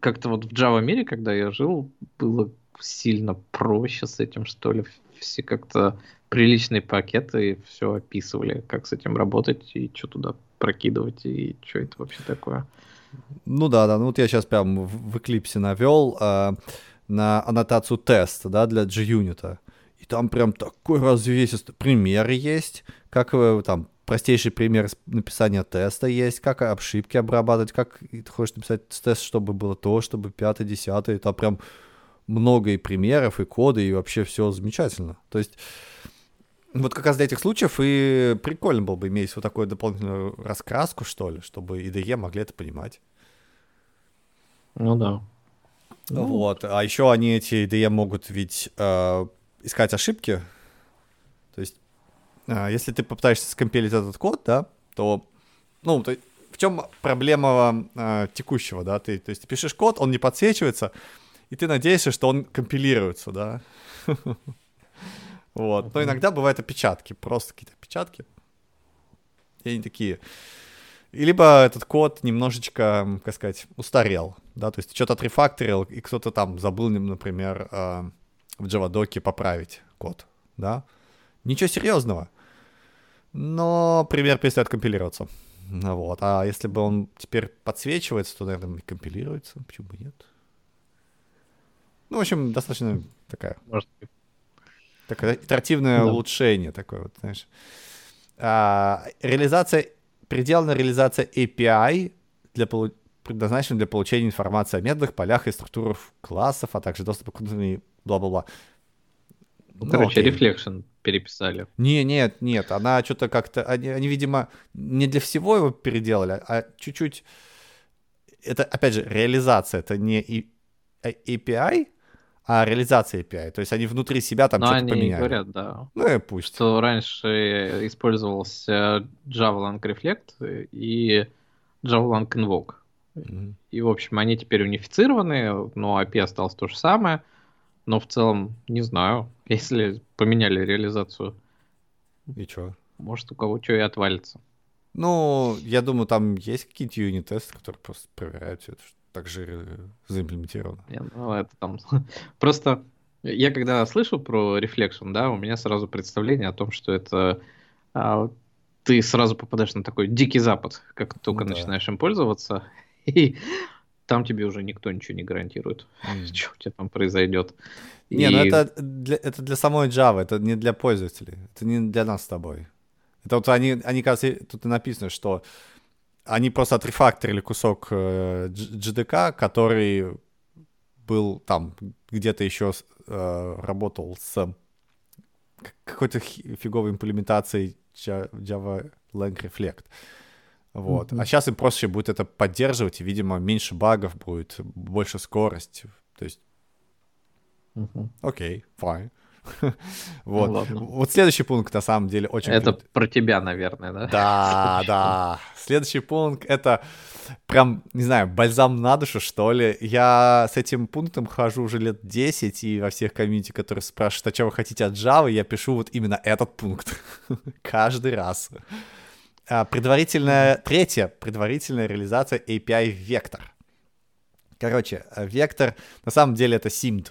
Как-то вот в Java мире, когда я жил, было сильно проще с этим, что ли все как-то приличные пакеты все описывали, как с этим работать и что туда прокидывать и что это вообще такое. Ну да, да, ну вот я сейчас прям в, в Eclipse навел э, на аннотацию тест, да, для G-Unit. И там прям такой развесистый пример есть, как э, там простейший пример написания теста есть, как ошибки обрабатывать, как ты хочешь написать тест, чтобы было то, чтобы пятое, десятое, там прям много и примеров, и коды, и вообще все замечательно. То есть вот как раз для этих случаев и прикольно было бы иметь вот такую дополнительную раскраску, что ли, чтобы IDE могли это понимать. Ну да. Вот. А еще они, эти IDE, могут ведь э, искать ошибки. Э, если ты попытаешься скомпилить этот код, да, то, ну, то, в чем проблема э, текущего, да? Ты, то есть, ты пишешь код, он не подсвечивается, и ты надеешься, что он компилируется, да. Вот. Но иногда бывают опечатки, просто какие-то опечатки. И они такие. И либо этот код немножечко, как сказать, устарел, да, то есть что-то отрефакторил, и кто-то там забыл, например, а, в JavaDoc поправить код да, ничего серьезного. Но пример перестает компилироваться. Вот. А если бы он теперь подсвечивается, то, наверное, и компилируется. Почему бы нет? Ну, в общем, достаточно такая... Может Такое итеративное да. улучшение такое вот, знаешь. А, реализация, пределная реализация API для, предназначена для получения информации о методах, полях и структурах классов, а также доступа к внутренней бла-бла-бла. Ну, короче, окей. Reflection переписали. Не, нет, нет, она что-то как-то, они, они, видимо, не для всего его переделали, а чуть-чуть, это, опять же, реализация, это не API, а реализация API. То есть они внутри себя там что-то они поменяли. говорят, да. Ну и пусть. Что раньше использовался Java Lang Reflect и Java Lang Invoke. Mm-hmm. И, в общем, они теперь унифицированы, но API осталось то же самое. Но в целом, не знаю, если поменяли реализацию. И что? Может, у кого что и отвалится. Ну, я думаю, там есть какие-то юнит-тесты, которые просто проверяют все это, что так же заимплементировано. Не, ну, это там... Просто я когда слышу про Reflection, да, у меня сразу представление о том, что это а, ты сразу попадаешь на такой дикий запад, как только ну, начинаешь да. им пользоваться, и там тебе уже никто ничего не гарантирует, mm. что у тебя там произойдет. Не, ну и... ну это для, это для самой Java, это не для пользователей, это не для нас с тобой. Это вот они, они кажется, тут и написано, что они просто отрефакторили кусок э, GDK, который был там где-то еще э, работал с какой-то фиговой имплементацией Java Lang Reflect. Вот. Mm-hmm. А сейчас им проще будет это поддерживать, и, видимо, меньше багов будет, больше скорость. То есть... Окей, mm-hmm. okay, fine. вот. Ну, вот следующий пункт, на самом деле, очень... Это про тебя, наверное, да? Да, да. Следующий пункт — это прям, не знаю, бальзам на душу, что ли. Я с этим пунктом хожу уже лет 10, и во всех комьюнити, которые спрашивают, а что вы хотите от Java, я пишу вот именно этот пункт. Каждый раз. А, предварительная, третья предварительная реализация API Vector. Короче, Vector, на самом деле это SIMD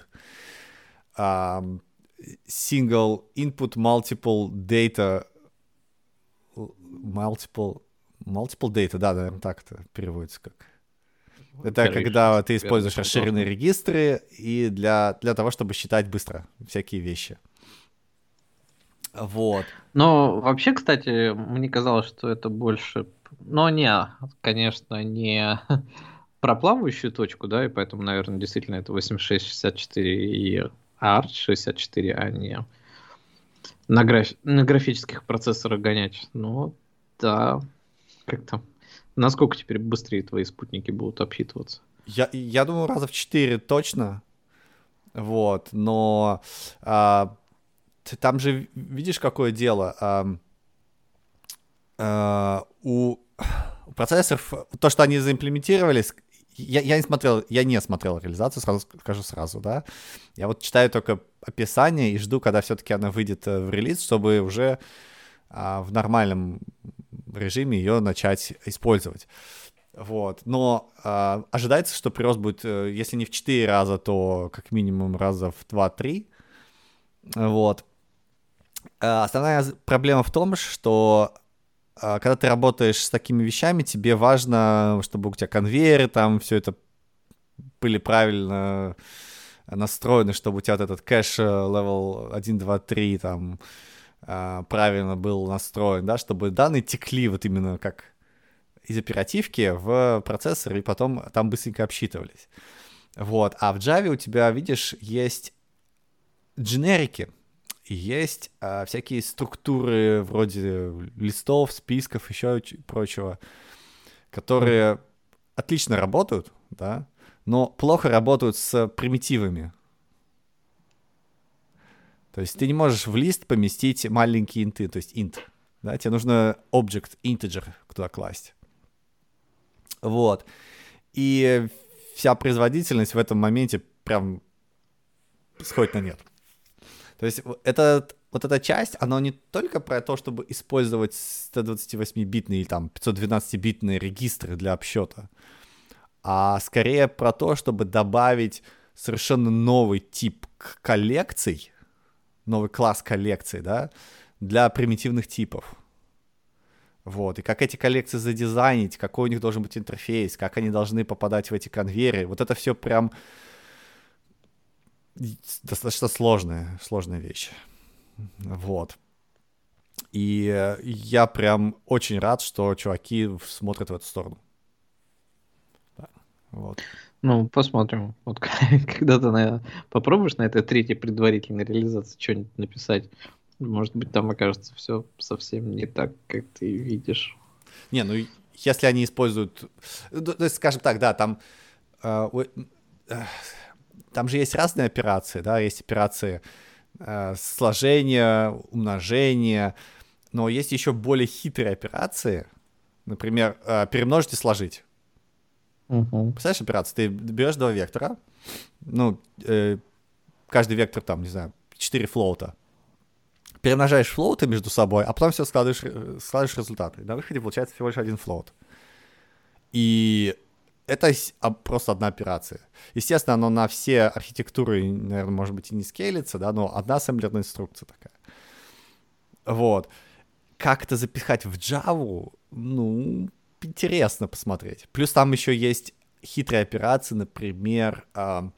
single input multiple data multiple multiple data, да, наверное, так это переводится как. Это Короче, когда ты используешь расширенные регистры и для, для того, чтобы считать быстро всякие вещи. Вот. Но вообще, кстати, мне казалось, что это больше... Но не, конечно, не про плавающую точку, да, и поэтому, наверное, действительно это 8664 и ARC64, а не на, граф... на графических процессорах гонять. Ну, да, как там. Насколько теперь быстрее твои спутники будут обсчитываться? Я, я думаю, раза в 4 точно. Вот, но а, там же видишь, какое дело. А, а, у процессоров, то, что они заимплементировались, я, я не смотрел, я не смотрел реализацию, сразу скажу сразу, да. Я вот читаю только описание и жду, когда все-таки она выйдет э, в релиз, чтобы уже а, в нормальном режиме ее начать использовать. Вот. Но а, ожидается, что прирост будет, э, если не в 4 раза, то как минимум раза в 2-3. Вот. А основная проблема в том, что а, когда ты работаешь с такими вещами, тебе важно, чтобы у тебя конвейеры там все это были правильно настроены, чтобы у тебя вот этот кэш level 1, 2, 3 там правильно был настроен, да, чтобы данные текли вот именно как из оперативки в процессор и потом там быстренько обсчитывались. Вот. А в Java у тебя, видишь, есть дженерики, есть а, всякие структуры вроде листов, списков, еще прочего, которые отлично работают, да, но плохо работают с примитивами. То есть ты не можешь в лист поместить маленькие инты, то есть int. Да, тебе нужно object, integer туда класть. Вот. И вся производительность в этом моменте прям сходит на нет. То есть это, вот эта часть, она не только про то, чтобы использовать 128-битные или там 512-битные регистры для обсчета, а скорее про то, чтобы добавить совершенно новый тип коллекций, новый класс коллекций, да, для примитивных типов. Вот, и как эти коллекции задизайнить, какой у них должен быть интерфейс, как они должны попадать в эти конвейеры. Вот это все прям достаточно сложная, сложная вещь. Вот. И я прям очень рад, что чуваки смотрят в эту сторону. Да, вот. Ну, посмотрим. Вот когда ты на... попробуешь на этой третьей предварительной реализации что-нибудь написать, может быть, там окажется все совсем не так, как ты видишь. Не, ну если они используют, ну, то есть, скажем так, да, там э, э, там же есть разные операции, да, есть операции э, сложения, умножения, но есть еще более хитрые операции, например, э, перемножить и сложить. Угу. Представляешь операцию? Ты берешь два вектора, ну, э, каждый вектор там, не знаю, 4 флоута, перемножаешь флоуты между собой, а потом все складываешь, э, складываешь результаты. На выходе получается всего лишь один флоут. И это просто одна операция. Естественно, оно на все архитектуры, наверное, может быть, и не скейлится, да, но одна ассемблерная инструкция такая. Вот. Как это запихать в Java, ну, интересно посмотреть. Плюс там еще есть хитрые операции, например, э,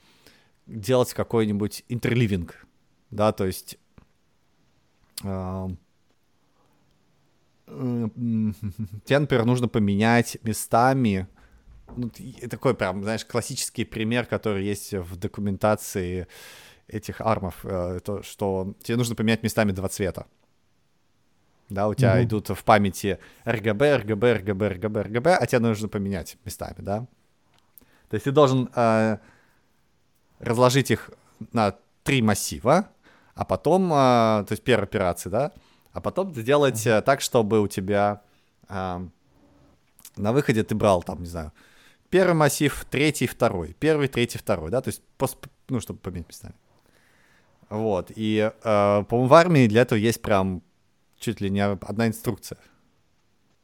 делать какой-нибудь интерливинг, да, то есть э, тебе, например, нужно поменять местами ну, такой прям, знаешь, классический пример, который есть в документации этих армов, э, то, что тебе нужно поменять местами два цвета. Да, у тебя mm-hmm. идут в памяти RGB, RGB, RGB, RGB, RGB, а тебе нужно поменять местами, да. То есть ты должен э, разложить их на три массива, а потом, э, то есть первая операция, да, а потом сделать mm-hmm. так, чтобы у тебя э, на выходе ты брал там, не знаю, первый массив, третий, второй. Первый, третий, второй, да, то есть, пост, ну, чтобы поменять местами. Вот, и, э, по-моему, в армии для этого есть прям чуть ли не одна инструкция.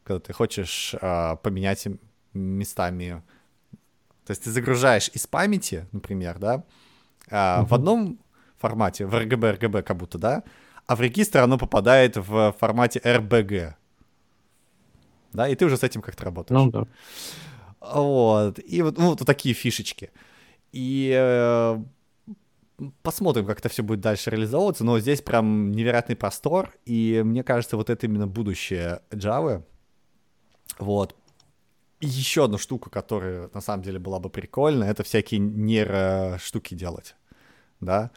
Когда ты хочешь э, поменять местами. То есть ты загружаешь из памяти, например, да, э, uh-huh. в одном формате, в RGB, RGB как будто, да, а в регистр оно попадает в формате RBG. Да, и ты уже с этим как-то работаешь. Ну да. Вот. И вот, ну, вот такие фишечки. И э, посмотрим, как это все будет дальше реализовываться. Но здесь прям невероятный простор. И мне кажется, вот это именно будущее Java. Вот. И еще одна штука, которая на самом деле была бы прикольна, это всякие нейроштуки делать. Да?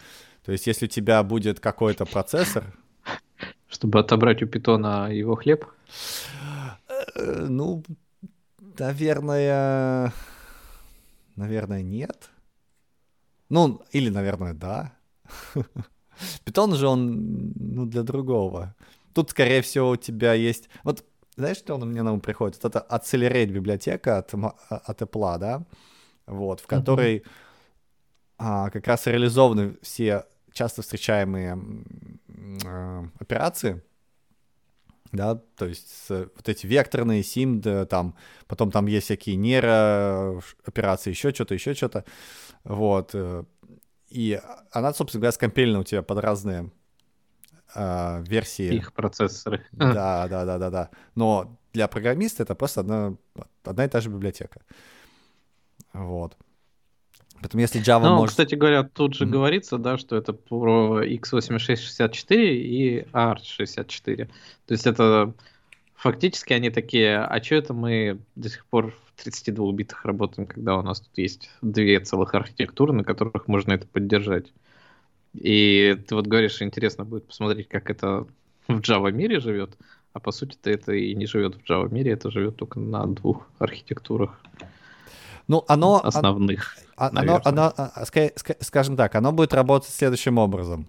То есть, если у тебя будет какой-то процессор... Чтобы отобрать у питона его хлеб? Э, ну, Наверное... Наверное, нет. Ну, или, наверное, да. Питон же он, ну, для другого. Тут, скорее всего, у тебя есть... Вот, знаешь, что он мне на ум приходит? Это Accelerate библиотека от, от Apple, да? Вот, в которой uh-huh. а, как раз реализованы все часто встречаемые а, операции, да, то есть вот эти векторные, симд, там, потом там есть всякие нейрооперации, еще что-то, еще что-то, вот, э, и она, собственно говоря, скомпилена у тебя под разные э, версии. Их процессоры. Да, да, да, да, да. Но для программиста это просто одна, одна и та же библиотека. Вот. Поэтому если Java ну, может... кстати говоря, тут же mm-hmm. говорится, да, что это про x86-64 и ART64. То есть это фактически они такие, а что это мы до сих пор в 32 битах работаем, когда у нас тут есть две целых архитектуры, на которых можно это поддержать. И ты вот говоришь, интересно будет посмотреть, как это в Java мире живет, а по сути-то это и не живет в Java мире, это живет только на двух архитектурах. Ну, оно... Основных. Оно, оно, оно, скажем так, оно будет работать следующим образом.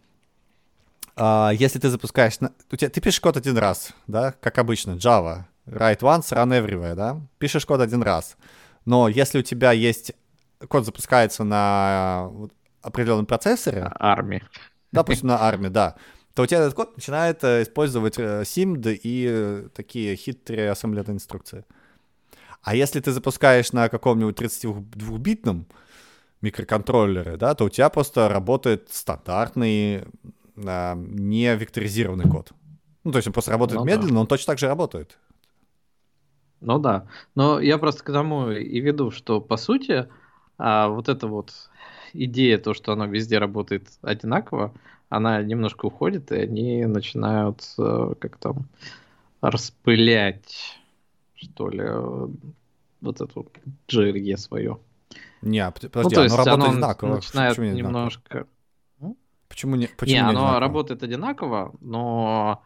А, если ты запускаешь... У тебя, ты пишешь код один раз, да, как обычно, Java. Write once, run everywhere, да? Пишешь код один раз. Но если у тебя есть... Код запускается на определенном процессоре... Армии. Допустим, на армии, да. То у тебя этот код начинает э, использовать SIMD э, и э, такие хитрые ассемблерные инструкции. А если ты запускаешь на каком-нибудь 32-битном микроконтроллере, да, то у тебя просто работает стандартный а, не векторизированный код. Ну, то есть он просто работает Ну, медленно, да. но он точно так же работает. Ну да. Но я просто к тому и веду, что по сути а, вот эта вот идея, то, что оно везде работает одинаково, она немножко уходит, и они начинают э, как там распылять, что ли, э, вот эту JRE свое. Не, Ну, подожди, то оно есть работает оно одинаково. начинает Почему не одинаково? немножко... Почему не, почему не, не оно одинаково? работает одинаково, но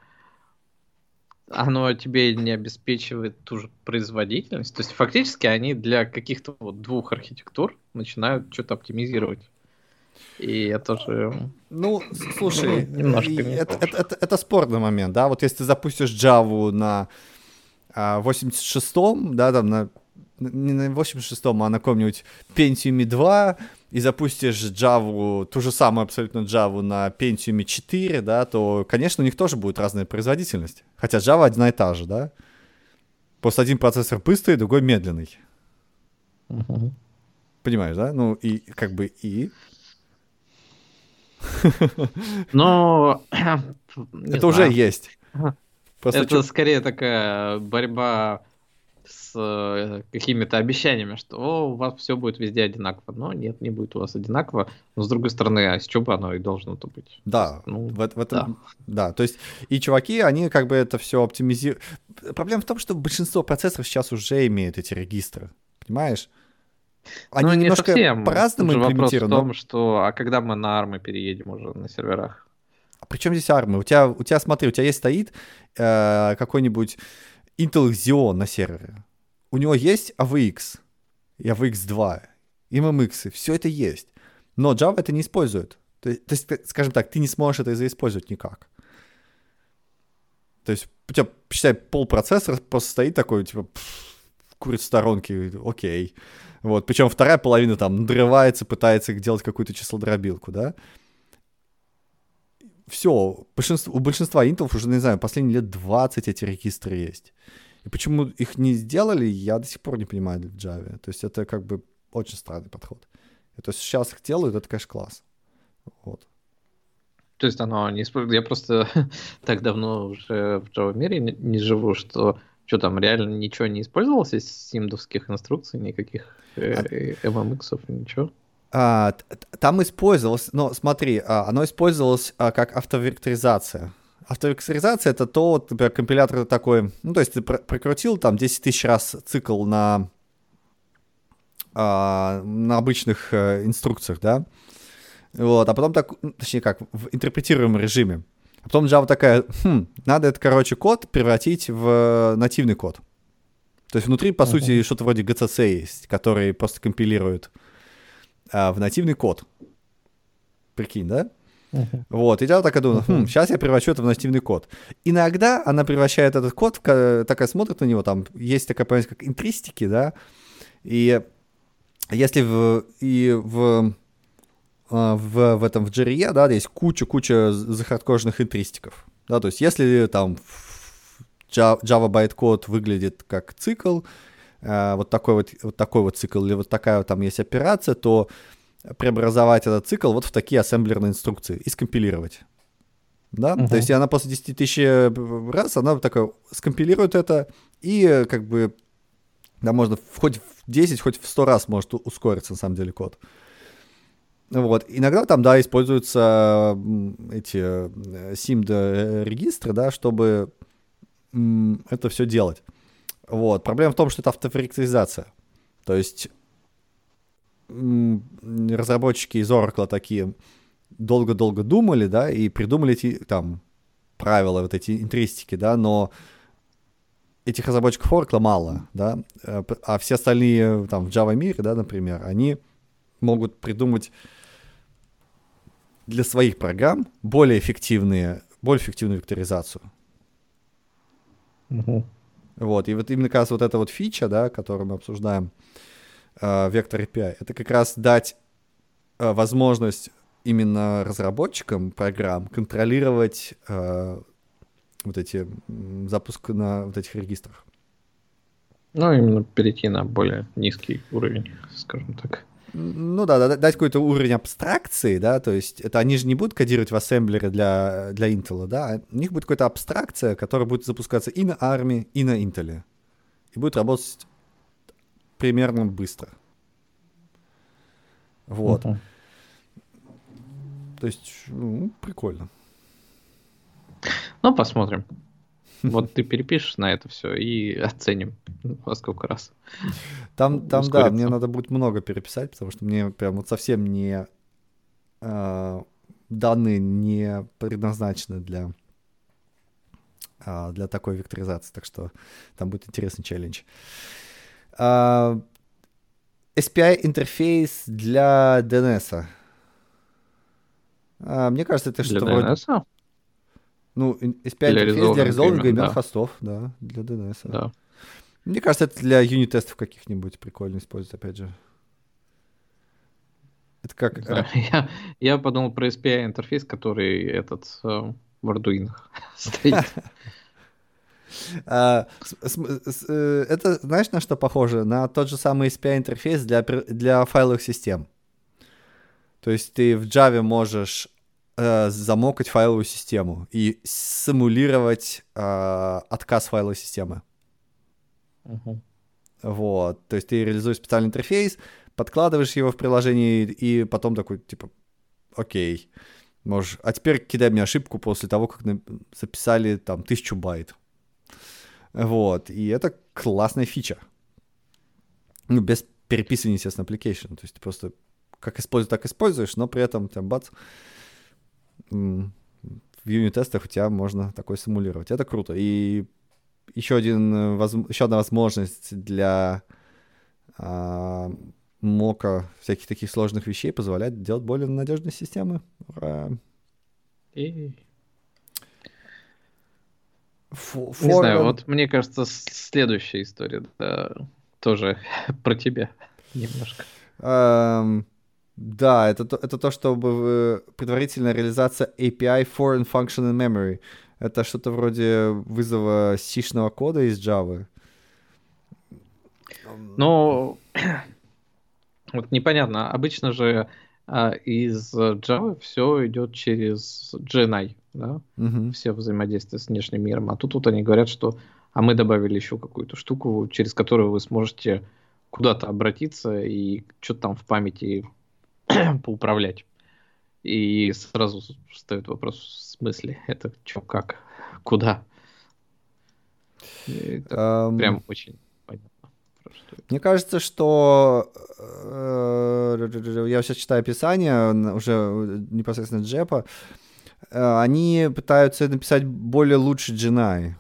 оно тебе не обеспечивает ту же производительность. То есть фактически они для каких-то вот двух архитектур начинают что-то оптимизировать. И это же... Ну, слушай, Ну, немножко и не это, то. это, это- это спорный момент, да, вот если ты запустишь Java на а, 86-м, да, там на не на 86-м, а на каком-нибудь Pentium 2, и запустишь Java, ту же самую абсолютно Java на Pentium 4, да, то, конечно, у них тоже будет разная производительность. Хотя Java одна и та же, да. Просто один процессор быстрый, другой медленный. Мгм. Понимаешь, да? Ну, и как бы и... Но... это уже знаю. есть. Просто Это скорее такая борьба с э, какими-то обещаниями, что «О, у вас все будет везде одинаково. Но нет, не будет у вас одинаково. Но с другой стороны, а с чего бы оно и должно-то быть? Да, Ну, в, в этом, да. то есть и чуваки, они как бы это все оптимизируют. Проблема в том, что большинство процессоров сейчас уже имеют эти регистры, понимаешь? Они Ну, не немножко по-разному же вопрос в имплементированы. но- том, что а когда мы на армы переедем уже на серверах? А при чем здесь армы? У тебя, у тебя, смотри, у тебя есть стоит э, какой-нибудь Intel Xeon на сервере. У него есть AVX, и AVX 2, и MMX, все это есть. Но Java это не использует. То то есть, скажем так, ты не сможешь это использовать никак. То есть у тебя, считай, полпроцессора просто стоит такой, типа, курит в сторонке, окей. Вот, причем вторая половина там надрывается, пытается делать какую-то числодробилку, да все, большинство, у большинства интов уже, не знаю, последние лет 20 эти регистры есть. И почему их не сделали, я до сих пор не понимаю в Java. То есть это как бы очень странный подход. И то есть сейчас их делают, это, конечно, класс. Вот. То есть оно не. Я просто так давно уже в Java мире не, не живу, что что там реально ничего не использовалось из симдовских инструкций, никаких э, MMX, ничего. А, там использовалось, но смотри, а, оно использовалось а, как автовекторизация. Автовекторизация это то, вот, например, компилятор такой, ну, то есть ты пр- прокрутил там 10 тысяч раз цикл на, а, на обычных э, инструкциях, да, вот, а потом так, ну, точнее как, в интерпретируемом режиме. А потом Java такая, хм, надо это, короче, код превратить в нативный код. То есть внутри, по Мгм. сути, что-то вроде GCC есть, который просто компилирует а, в нативный код. Прикинь, да? Вот, и я такая думаю, хм, сейчас я превращу это в нативный код. Иногда она превращает этот код, в ка- такая смотрит на него, там есть такая понятие, как интристики, да, и если в, и в, а, в, в этом, в JRE, да, есть куча-куча захардкожных интристиков, да, то есть если там Java, байткод выглядит как цикл, вот такой вот, вот такой вот цикл, или вот такая вот там есть операция, то преобразовать этот цикл вот в такие ассемблерные инструкции и скомпилировать. Да? Мгм. То есть она после 10 тысяч э, раз, она такая скомпилирует это, и э, как бы, да, можно хоть в 10, хоть в 100 раз может ускориться, на самом деле, код. Вот. Иногда там, да, используются эти э, SIMD-регистры, да, чтобы это все делать. Вот. Проблема в том, что это автовекторизация. То есть разработчики из Oracle такие долго-долго думали, да, и придумали эти там правила, вот эти интристики, да, но этих разработчиков Oracle мало, да, э, а все остальные там в Java мире, да, например, они могут придумать для своих программ более эффективные, более эффективную векторизацию. Вот, и вот именно как раз вот эта вот фича, да, которую мы обсуждаем, э, вектор API, это как раз дать э, возможность именно разработчикам программ контролировать э, вот эти запуск на вот этих регистрах. Ну, именно перейти на более низкий уровень, скажем так. Ну да, дать какой-то уровень абстракции, да, то есть это они же не будут кодировать в ассемблере для, для Intel, да, а у них будет какая-то абстракция, которая будет запускаться и на ARM, и на Intel. И будет работать примерно быстро. Вот. Uh-huh. То есть, ну, прикольно. Ну, посмотрим. Вот ты перепишешь на это все и оценим во сколько раз. Там, там да, мне надо будет много переписать, потому что мне прям вот совсем не э, данные не предназначены для э, для такой векторизации, так что там будет интересный челлендж. Э, SPI интерфейс для DNS. Э, мне кажется, это что-то вроде... Ну, SPI для интерфейс для резолвинга имен да. хостов, да, для DNS. Да. Мне кажется, это для юнит-тестов каких-нибудь прикольно использовать, опять же. Это как... Да, я, я подумал про SPI интерфейс, который этот э, в Arduino стоит. А, э, это, знаешь, на что похоже? На тот же самый SPI интерфейс для, для файловых систем. То есть ты в Java можешь э, замокать файловую систему и симулировать э, отказ файловой системы. Uh-huh. Вот, то есть ты реализуешь специальный интерфейс, подкладываешь его в приложение и потом такой, типа, окей, можешь, а теперь кидай мне ошибку после того, как записали там тысячу байт. Вот, и это классная фича. Ну, без переписывания, естественно, application. То есть ты просто как используешь, так используешь, но при этом там бац, в юнит-тестах у тебя можно такое симулировать. Это круто. И еще, один, еще одна возможность для а, мока всяких таких сложных вещей позволяет делать более надежные системы. Ура! И... For, Не знаю, вот мне кажется, следующая история да, тоже про тебя немножко. Um, да, это, это то, чтобы предварительная реализация API Foreign Function in Memory. Это что-то вроде вызова сишного кода из Java. Ну, вот непонятно. Обычно же а, из Java все идет через GNI, да? Угу. Все взаимодействия с внешним миром. А тут вот они говорят, что а мы добавили еще какую-то штуку, через которую вы сможете куда-то обратиться и что-то там в памяти поуправлять. И сразу встает вопрос, в смысле, это что, как, куда? Это um, прям очень понятно. Мне кажется, что э, я сейчас читаю описание уже непосредственно Джепа. Э, они пытаются написать более лучше Джинай.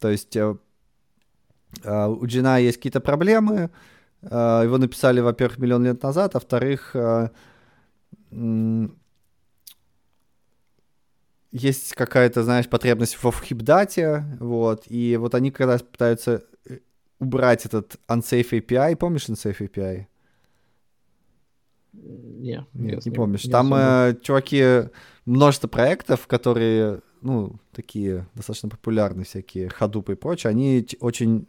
То есть э, у Джина есть какие-то проблемы, его написали, во-первых, миллион лет назад, а во-вторых, э, есть какая-то, знаешь, потребность в хипдате, вот, и вот они когда пытаются э, убрать этот unsafe API, помнишь unsafe API? Не, Нет, не, не помнишь. Не Там э, чуваки, множество проектов, которые, ну, такие достаточно популярные всякие, Hadoop и прочее, они очень...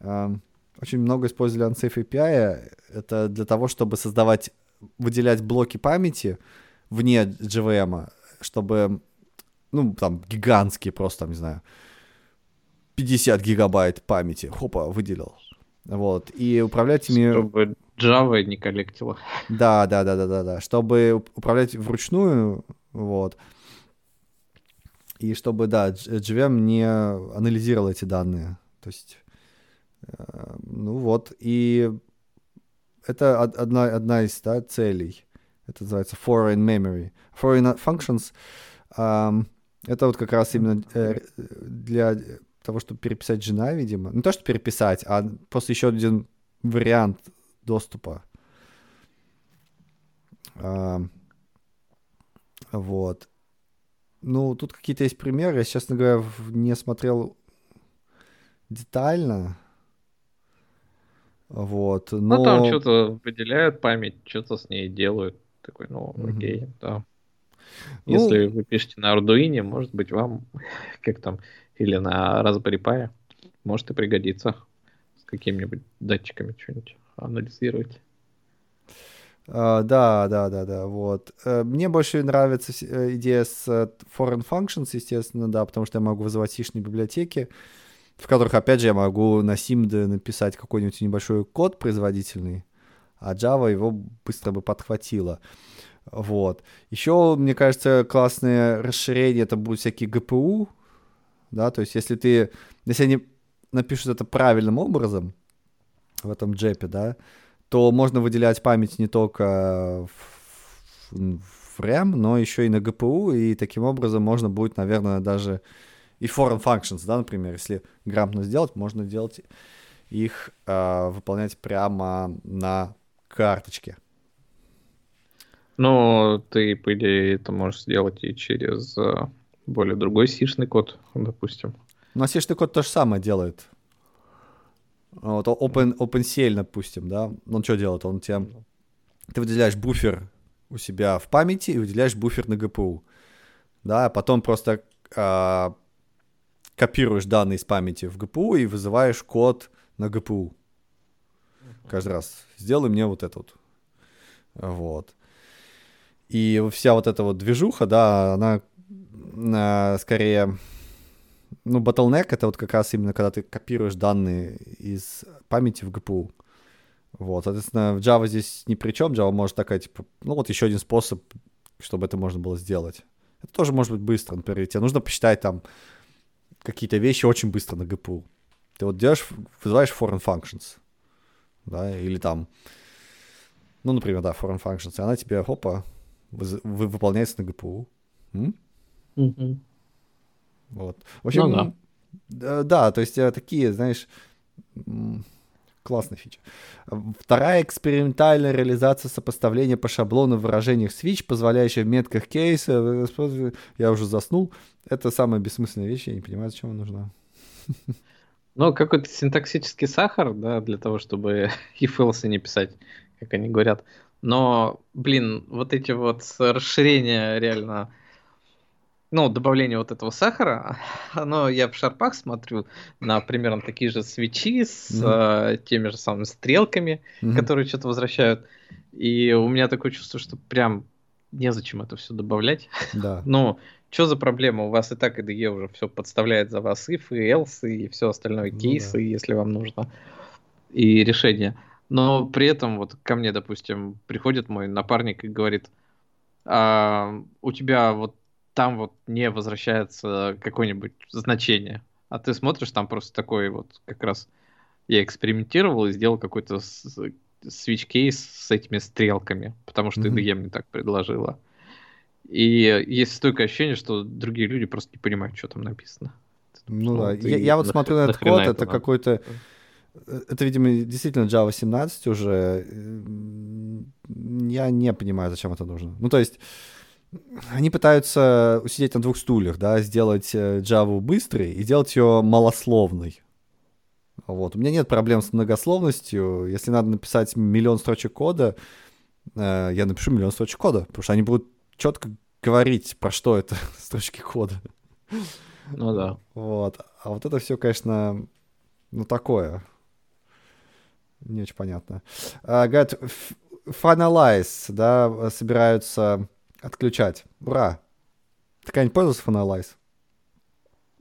Э, очень много использовали Unsafe API. Это для того, чтобы создавать, выделять блоки памяти вне JVM, чтобы, ну, там, гигантские просто, там, не знаю, 50 гигабайт памяти, хопа, выделил. Вот, и управлять ими... Чтобы Java не коллектила. Да, да, да, да, да, да. Чтобы управлять вручную, вот. И чтобы, да, JVM не анализировал эти данные. То есть ну вот, и это одна, одна из да, целей. Это называется foreign memory. Foreign functions um, это вот как раз именно э, для того, чтобы переписать жена, видимо. Не то, что переписать, а просто еще один вариант доступа. Uh, вот. Ну, тут какие-то есть примеры. Я, честно говоря, не смотрел детально. Вот, но... Ну, там что-то выделяют память, что-то с ней делают. Такой, ну, окей, mm-hmm. да. Ну... Если вы пишете на Arduino, может быть, вам, как там, или на Raspberry Pi, может и пригодится. какими-нибудь датчиками что-нибудь анализировать. Uh, да, да, да, да, вот. Uh, мне больше нравится uh, идея с foreign functions, естественно, да, потому что я могу вызывать сишные библиотеки, в которых, опять же, я могу на SIMD написать какой-нибудь небольшой код производительный, а Java его быстро бы подхватила. Вот. Еще, мне кажется, классное расширение это будут всякие GPU, да, то есть если ты, если они напишут это правильным образом в этом джепе, да, то можно выделять память не только в, в RAM, но еще и на GPU, и таким образом можно будет, наверное, даже и foreign functions, да, например, если грамотно сделать, можно делать их, э, выполнять прямо на карточке. Ну, ты, по идее, это можешь сделать и через э, более другой сишный код, допустим. Ну, а сишный код то же самое делает. Вот Open, OpenCL, допустим, да, он что делает? Он тебе... Ты выделяешь буфер у себя в памяти и выделяешь буфер на GPU. Да, а потом просто э, копируешь данные из памяти в GPU и вызываешь код на GPU. Каждый раз. Сделай мне вот это вот. Вот. И вся вот эта вот движуха, да, она э, скорее... Ну, bottleneck — это вот как раз именно когда ты копируешь данные из памяти в GPU. Вот, соответственно, в Java здесь ни при чем. Java может такая, типа, ну вот еще один способ, чтобы это можно было сделать. Это тоже может быть быстро. Например, тебе нужно посчитать там какие-то вещи очень быстро на GPU. Ты вот делаешь, вызываешь foreign functions, да, или там, ну, например, да, foreign functions, и она тебе, хопа, вы, вы, выполняется на GPU. М? Mm-hmm. Вот. В общем, ну, да. да, то есть э, такие, знаешь, классная фича. Вторая экспериментальная реализация сопоставления по шаблону в выражениях switch, позволяющая в метках кейса, я уже заснул, это самая бессмысленная вещь, я не понимаю, зачем она нужна. Ну, какой-то синтаксический сахар, да, для того, чтобы if else не писать, как они говорят. Но, блин, вот эти вот расширения реально, ну, добавление вот этого сахара, оно, я в шарпах смотрю на примерно такие же свечи с mm-hmm. э, теми же самыми стрелками, mm-hmm. которые что-то возвращают. И у меня такое чувство, что прям незачем это все добавлять. Да. ну, что за проблема? У вас и так IDE уже все подставляет за вас if и else и все остальное, ну, кейсы, да. если вам нужно, и решение. Но при этом вот ко мне, допустим, приходит мой напарник и говорит, а, у тебя вот там вот не возвращается какое-нибудь значение, а ты смотришь, там просто такой вот как раз я экспериментировал и сделал какой-то switch кейс с этими стрелками, потому что mm-hmm. IDE мне так предложила. И есть стойкое ощущение, что другие люди просто не понимают, что там написано. Ну, ну да, я, я вот смотрю на этот код, это какой-то это, видимо, действительно Java 17 уже. Я не понимаю, зачем это нужно. Ну, то есть, они пытаются усидеть на двух стульях, да, сделать э, Java быстрой и сделать ее малословной. Вот. У меня нет проблем с многословностью. Если надо написать миллион строчек кода, э, я напишу миллион строчек кода, потому что они будут четко говорить, про что это строчки кода. Ну да. Вот. А вот это все, конечно, ну такое. Не очень понятно. Uh, говорят, Finalize, да, собираются отключать. Ура! Ты когда-нибудь пользовался Finalize?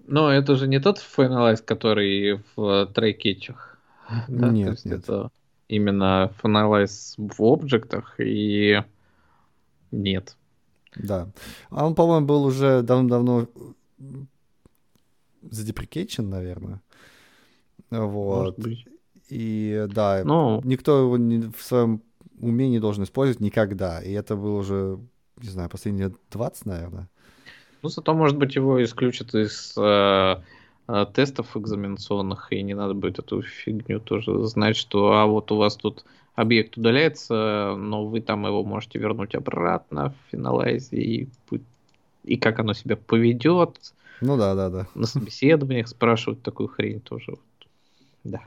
Но это же не тот Finalize, который в трейкетчах. Да? Нет, То есть нет. это именно Finalize в объектах и нет. Да. А он, по-моему, был уже давно-давно задеприкейчен, наверное. Вот. И да, Но... никто его не, в своем уме не должен использовать никогда. И это было уже, не знаю, последние 20, наверное. Ну, зато, может быть, его исключат из э, э, тестов экзаменационных, и не надо будет эту фигню тоже знать, что а вот у вас тут объект удаляется, но вы там его можете вернуть обратно в финалайзе, и, и как оно себя поведет. Ну да, да, да. На собеседованиях спрашивают такую хрень тоже. Да.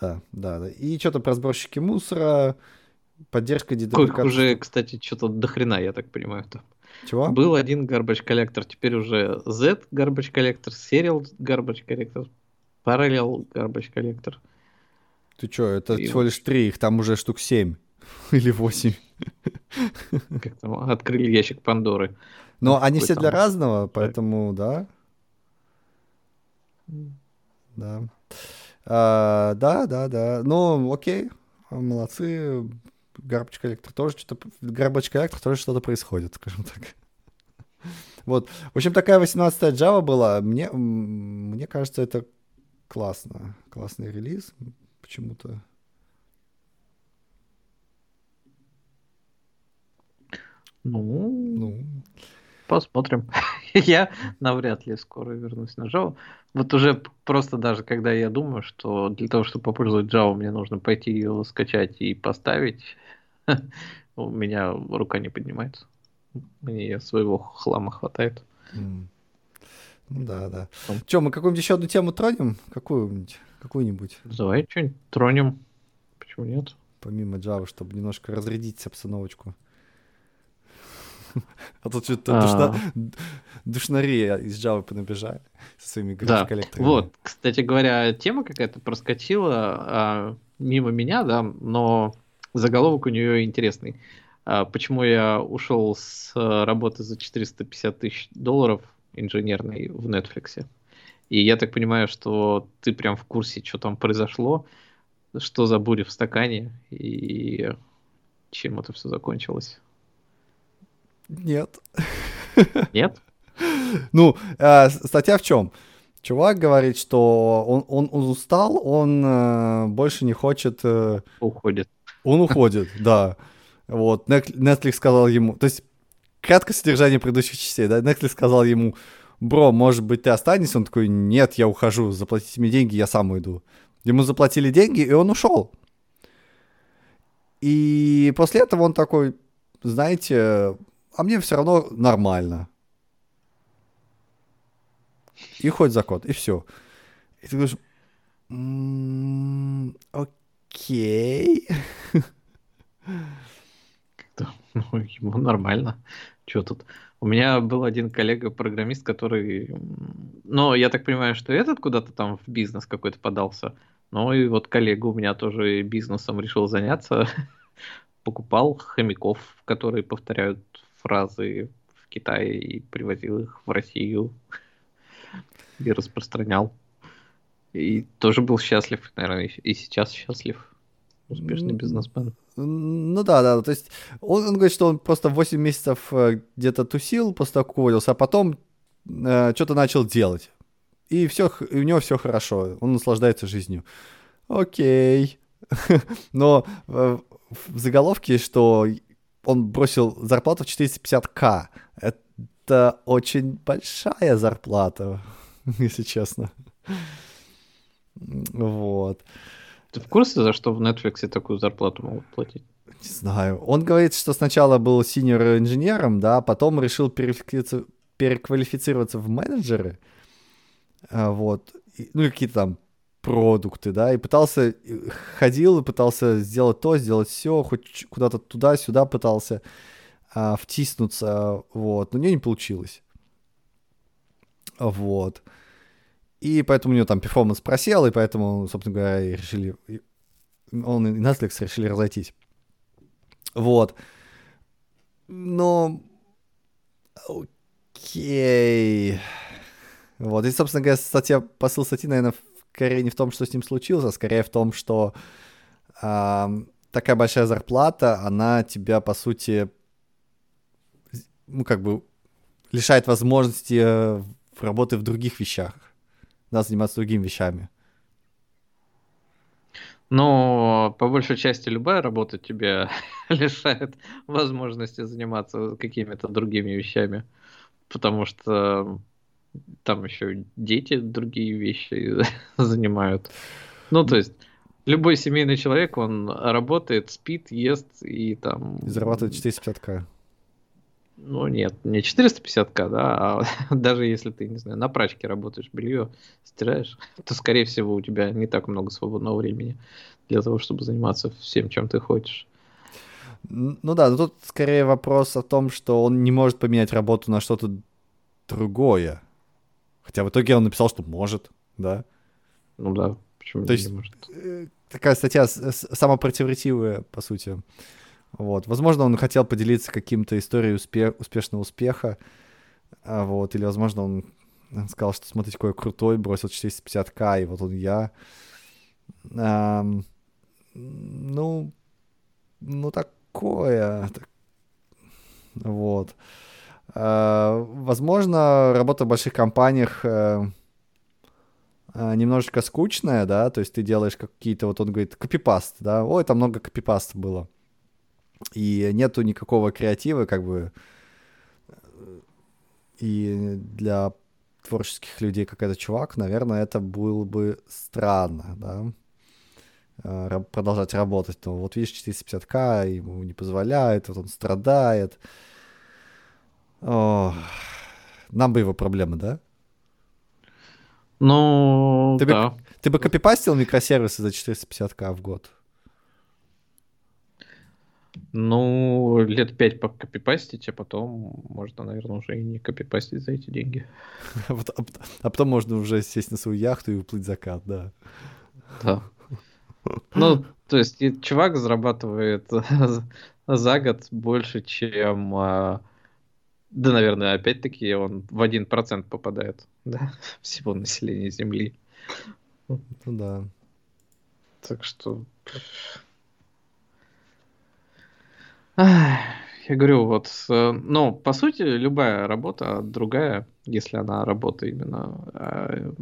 Да, да, да. И что-то про сборщики мусора, поддержка дедупликации. Уже, кстати, что-то дохрена, я так понимаю, там. Чего? Был один garbage collector, теперь уже Z garbage collector, Serial garbage collector, Parallel garbage collector. Ты что, это И всего лишь три, их там уже штук семь или восемь. Как там, открыли ящик Пандоры. Но они все для разного, поэтому, да. Да. А, да, да, да. Ну, окей, молодцы. Garbage коллектор тоже что-то... Garbage коллектор тоже что-то происходит, скажем так. Вот. В общем, такая 18-я Java была. Мне, мне кажется, это классно. Классный релиз почему-то. Ну, ну, посмотрим. я навряд ли скоро вернусь на Java. Вот уже просто даже когда я думаю, что для того, чтобы попользовать Java, мне нужно пойти ее скачать и поставить, у меня рука не поднимается. Мне своего хлама хватает. Ну да, да. Че, мы какую-нибудь еще одну тему тронем? Какую-нибудь? Какую-нибудь? Давай что-нибудь тронем. Почему нет? Помимо Java, чтобы немножко разрядить обстановочку. А тут что-то душна... душнария из Java понабежали со своими коллекторами. Вот, кстати говоря, тема какая-то проскочила а, мимо меня, да, но заголовок у нее интересный. А, почему я ушел с работы за 450 тысяч долларов инженерной в Netflix? И я так понимаю, что ты прям в курсе, что там произошло, что за буря в стакане и чем это все закончилось. Нет. Нет? Ну, э, статья в чем? Чувак говорит, что он, он, он устал, он э, больше не хочет... Э, уходит. Он уходит, да. Вот, Netflix сказал ему... То есть, краткое содержание предыдущих частей, да? Netflix сказал ему, бро, может быть, ты останешься? Он такой, нет, я ухожу, заплатите мне деньги, я сам уйду. Ему заплатили деньги, и он ушел. И после этого он такой, знаете, а мне все равно нормально. И хоть за код, и все. И ты говоришь, м-м, окей. Ну, ему нормально. Что тут? У меня был один коллега-программист, который... Ну, я так понимаю, что этот куда-то там в бизнес какой-то подался. Ну, и вот коллега у меня тоже бизнесом решил заняться. Покупал хомяков, которые повторяют фразы в Китае и привозил их в Россию и распространял. И тоже был счастлив, наверное, и сейчас счастлив. Успешный бизнесмен. Ну да, да, то есть он, он говорит, что он просто 8 месяцев э, где-то тусил, как уволился, а потом э, что-то начал делать. И, все, и у него все хорошо, он наслаждается жизнью. Окей. Но э, в заголовке, что он бросил зарплату в 450к. Это очень большая зарплата, если честно. Вот. Ты в курсе, за что в Netflix такую зарплату могут платить? Не знаю. Он говорит, что сначала был синьор инженером, да, потом решил переквалифицироваться, в менеджеры. А, вот. Ну, какие-то там продукты, да, и пытался, ходил и пытался сделать то, сделать все, хоть куда-то туда-сюда пытался а, втиснуться, вот, но у него не получилось. Вот. И поэтому у него там перформанс просел, и поэтому, собственно говоря, и решили, он и Netflix решили разойтись. Вот. Но... Окей. Вот. И, собственно говоря, статья, посыл статьи, наверное, скорее не в том, что с ним случилось, а скорее в том, что э, такая большая зарплата, она тебя, по сути, ну, как бы лишает возможности э, работы в других вещах, да, заниматься другими вещами. Но по большей части любая работа тебя лишает возможности заниматься какими-то другими вещами, потому что там еще дети другие вещи занимают. Ну, то есть, любой семейный человек, он работает, спит, ест и там... И зарабатывает 450к. Ну, нет, не 450к, да, а даже если ты, не знаю, на прачке работаешь, белье стираешь, то, скорее всего, у тебя не так много свободного времени для того, чтобы заниматься всем, чем ты хочешь. Ну да, но тут скорее вопрос о том, что он не может поменять работу на что-то другое. Хотя в итоге он написал, что может, да. Ну да, почему То есть, не может? э, такая статья самопротиворечивая, по сути. Вот. Возможно, он хотел поделиться каким-то историей успе- успешного успеха. а, Вот. Или, возможно, он сказал, что смотрите, какой крутой, бросил 450к, и вот он я. Ам, ну, ну, такое. Так- Вот. А, Возможно, работа в больших компаниях э, а, немножечко скучная, да, то есть ты делаешь какие-то, вот он говорит, копипаст, да, ой, там много копипаста было. И нету никакого креатива, как бы, и для творческих людей, как этот чувак, наверное, это было бы странно, да, ра- продолжать работать. Но вот видишь, 450к ему не позволяет, вот он страдает. О, нам бы его проблемы, да? Ну, Ты бы- да. Ты бы копипастил микросервисы за 450к в год? Ну, лет пять покопипастить, а потом можно, наверное, уже и не копипастить за эти деньги. А а пот- потом можно уже сесть на свою яхту и уплыть закат, да. Да. Ну, то есть чувак зарабатывает за год больше, чем... а, Да, наверное, опять-таки он в один процент попадает, да, всего населения Земли. Ну да. Так что... Я говорю, вот, э, ну, по сути, любая работа, другая, если она работа именно, а,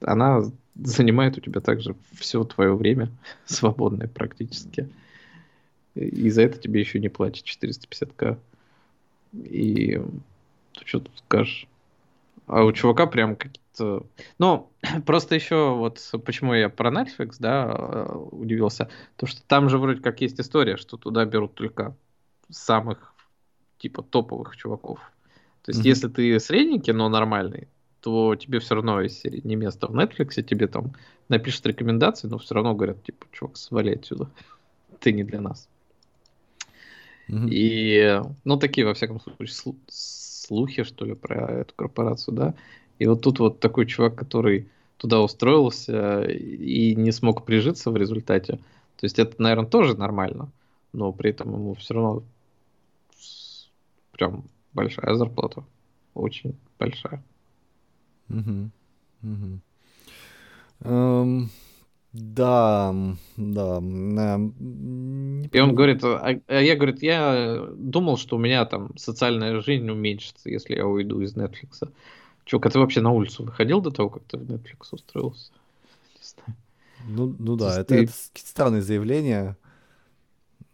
она занимает у тебя также все твое время, свободное практически. И за это тебе еще не платят 450к. И ты что тут скажешь? А у чувака прям какие-то... Ну, просто еще вот почему я про Netflix, да, э, удивился. То, что там же вроде как есть история, что туда берут только самых, типа, топовых чуваков. То есть, Мгм. если ты средненький, но нормальный, то тебе все равно серии не место в Netflix, тебе там напишут рекомендации, но все равно говорят, типа, чувак, свали отсюда. Ты не для нас. Мгм. И, ну, такие, во всяком случае, слу- слухи, что ли, про эту корпорацию, да. И вот тут вот такой чувак, который туда устроился и не смог прижиться в результате. То есть это, наверное, тоже нормально, но при этом ему все равно прям большая зарплата. Очень большая. Мгм. Эм, Да, да. не И он говорит, а, а я, говорит, я думал, что у меня там социальная жизнь уменьшится, если я уйду из Netflix. Чувак, а ты вообще на улицу выходил до того, как ты в Netflix устроился? Не знаю. Ну, ну да, есть это, ты- это с- какие-то странные заявления.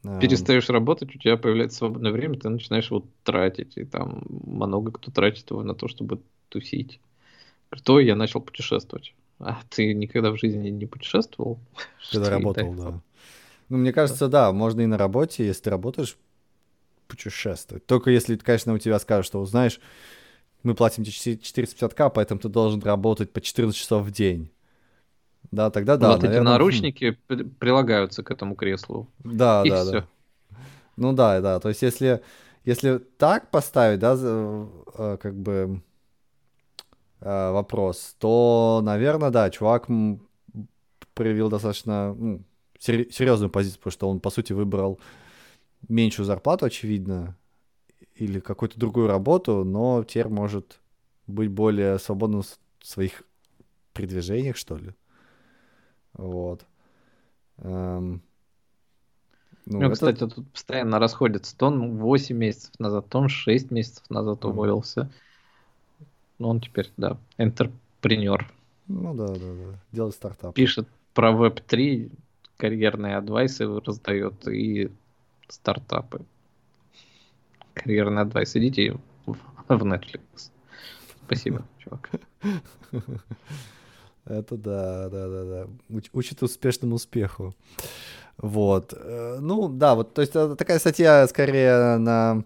Эм, Перестаешь работать, у тебя появляется свободное время, ты начинаешь его тратить. И там много кто тратит его на то, чтобы тусить. Ой, я начал путешествовать. А ты никогда в жизни не путешествовал? Когда работал, да. Ну, мне кажется, да, можно и на работе, если ты работаешь, путешествовать. Только если, конечно, у тебя скажут, что, знаешь, мы платим тебе 450к, поэтому ты должен работать по 14 часов в день. Да, тогда да, вот эти наверное, хм, наручники при- прилагаются к этому креслу. Да, и да, всё. да. Ну да, да. То есть если, если так поставить, да, э, как бы э, вопрос, то, наверное, да, чувак проявил достаточно ну, серьезную позицию, потому что он, по сути, выбрал меньшую зарплату, очевидно, или какую-то другую работу, но теперь может быть более свободным в своих передвижениях, что ли. Вот. Эм, ну, У него, это- кстати, тут постоянно расходится. То он 8 месяцев назад, то он 6 месяцев назад Мгм. уволился. Но он теперь, да, интерпренер. Ну да, да, да. Делать стартап. Пишет про Web3, карьерные адвайсы раздает и стартапы. Карьерный адвайс. Идите в в Netflix. Спасибо, чувак. Это да, да, да, да. Уч- учит успешному успеху. Вот. Э, Ну, да, вот, то есть это такая статья скорее на...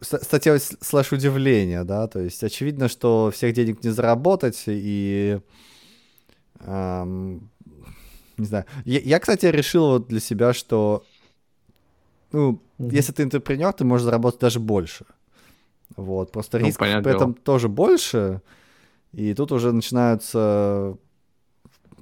Статья слэш удивления, да, то есть очевидно, что всех денег не заработать, и... ам, не знаю. Я, я, кстати, решил вот для себя, что ну, mm-hmm. если ты интерпренер, ты можешь заработать даже больше. Вот, просто ну, риск при этом тоже больше, и тут уже начинаются,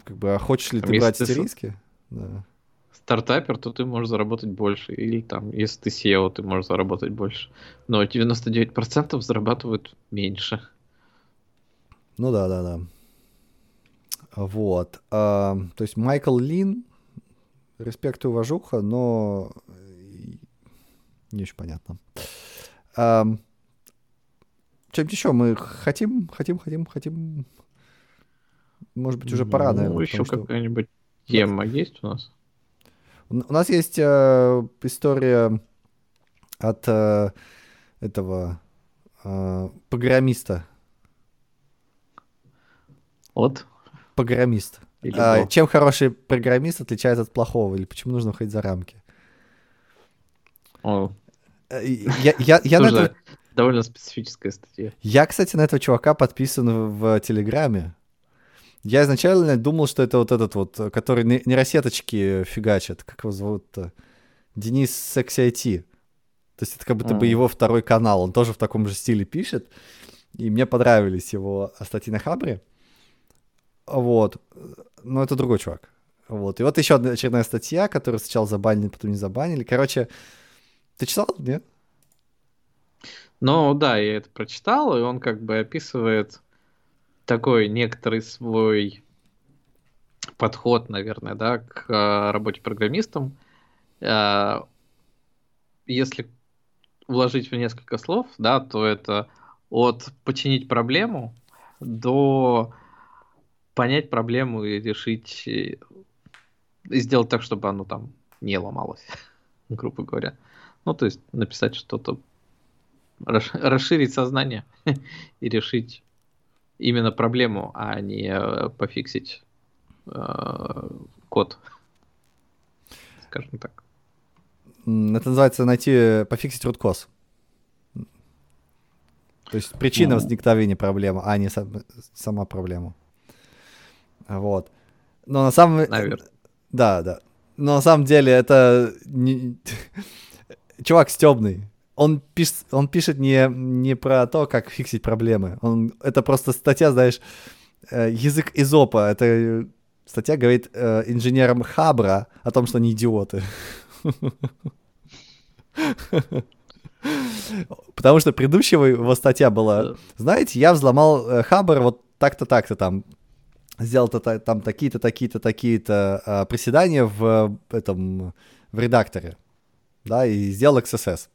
как бы, а хочешь ли ты брать эти риски? Да. Стартапер, то ты можешь заработать больше, или там, если ты SEO, ты можешь заработать больше. Но 99% зарабатывают меньше. Ну да, да, да. Вот. А, то есть Майкл Лин, респект и уважуха, но не очень понятно. А, чем еще мы хотим, хотим, хотим, хотим. Может быть, уже пора, ну, наверное. еще что... какая-нибудь тема есть у нас? У нас есть э, история от э, этого э, программиста. От? Программист. А, чем хороший программист отличается от плохого? Или почему нужно ходить за рамки? О. Э, я, я, я на это... Довольно специфическая статья. Я, кстати, на этого чувака подписан в Телеграме. Я изначально думал, что это вот этот вот, который нейросеточки фигачит. Как его зовут-то? Денис Секси IT. То есть это как будто mm. бы его второй канал. Он тоже в таком же стиле пишет. И мне понравились его статьи на Хабре. Вот. Но это другой чувак. Вот. И вот еще одна очередная статья, которую сначала забанили, потом не забанили. Короче, ты читал, нет? Ну да, я это прочитал, и он как бы описывает такой некоторый свой подход, наверное, да, к э, работе программистом. Э, если вложить в несколько слов, да, то это от починить проблему до понять проблему и решить, и сделать так, чтобы оно там не ломалось, грубо говоря. Ну, то есть написать что-то, расширить сознание и решить именно проблему, а не э, пофиксить э, код. Скажем так. Это называется найти, пофиксить cause. То есть причина ну... возникновения проблемы, а не сам, сама проблема. Вот. Но на самом... Наверное. Да, да. Но на самом деле это... Не... Чувак стебный он пишет, он пишет не, не про то, как фиксить проблемы. Он, это просто статья, знаешь, э, язык изопа. Это статья говорит э, инженерам Хабра о том, что они идиоты. Потому что предыдущего его статья была, знаете, я взломал э, Хабр вот так-то, так-то там, сделал -то, там такие-то, такие-то, такие-то э, приседания в этом, в редакторе, да, и сделал XSS.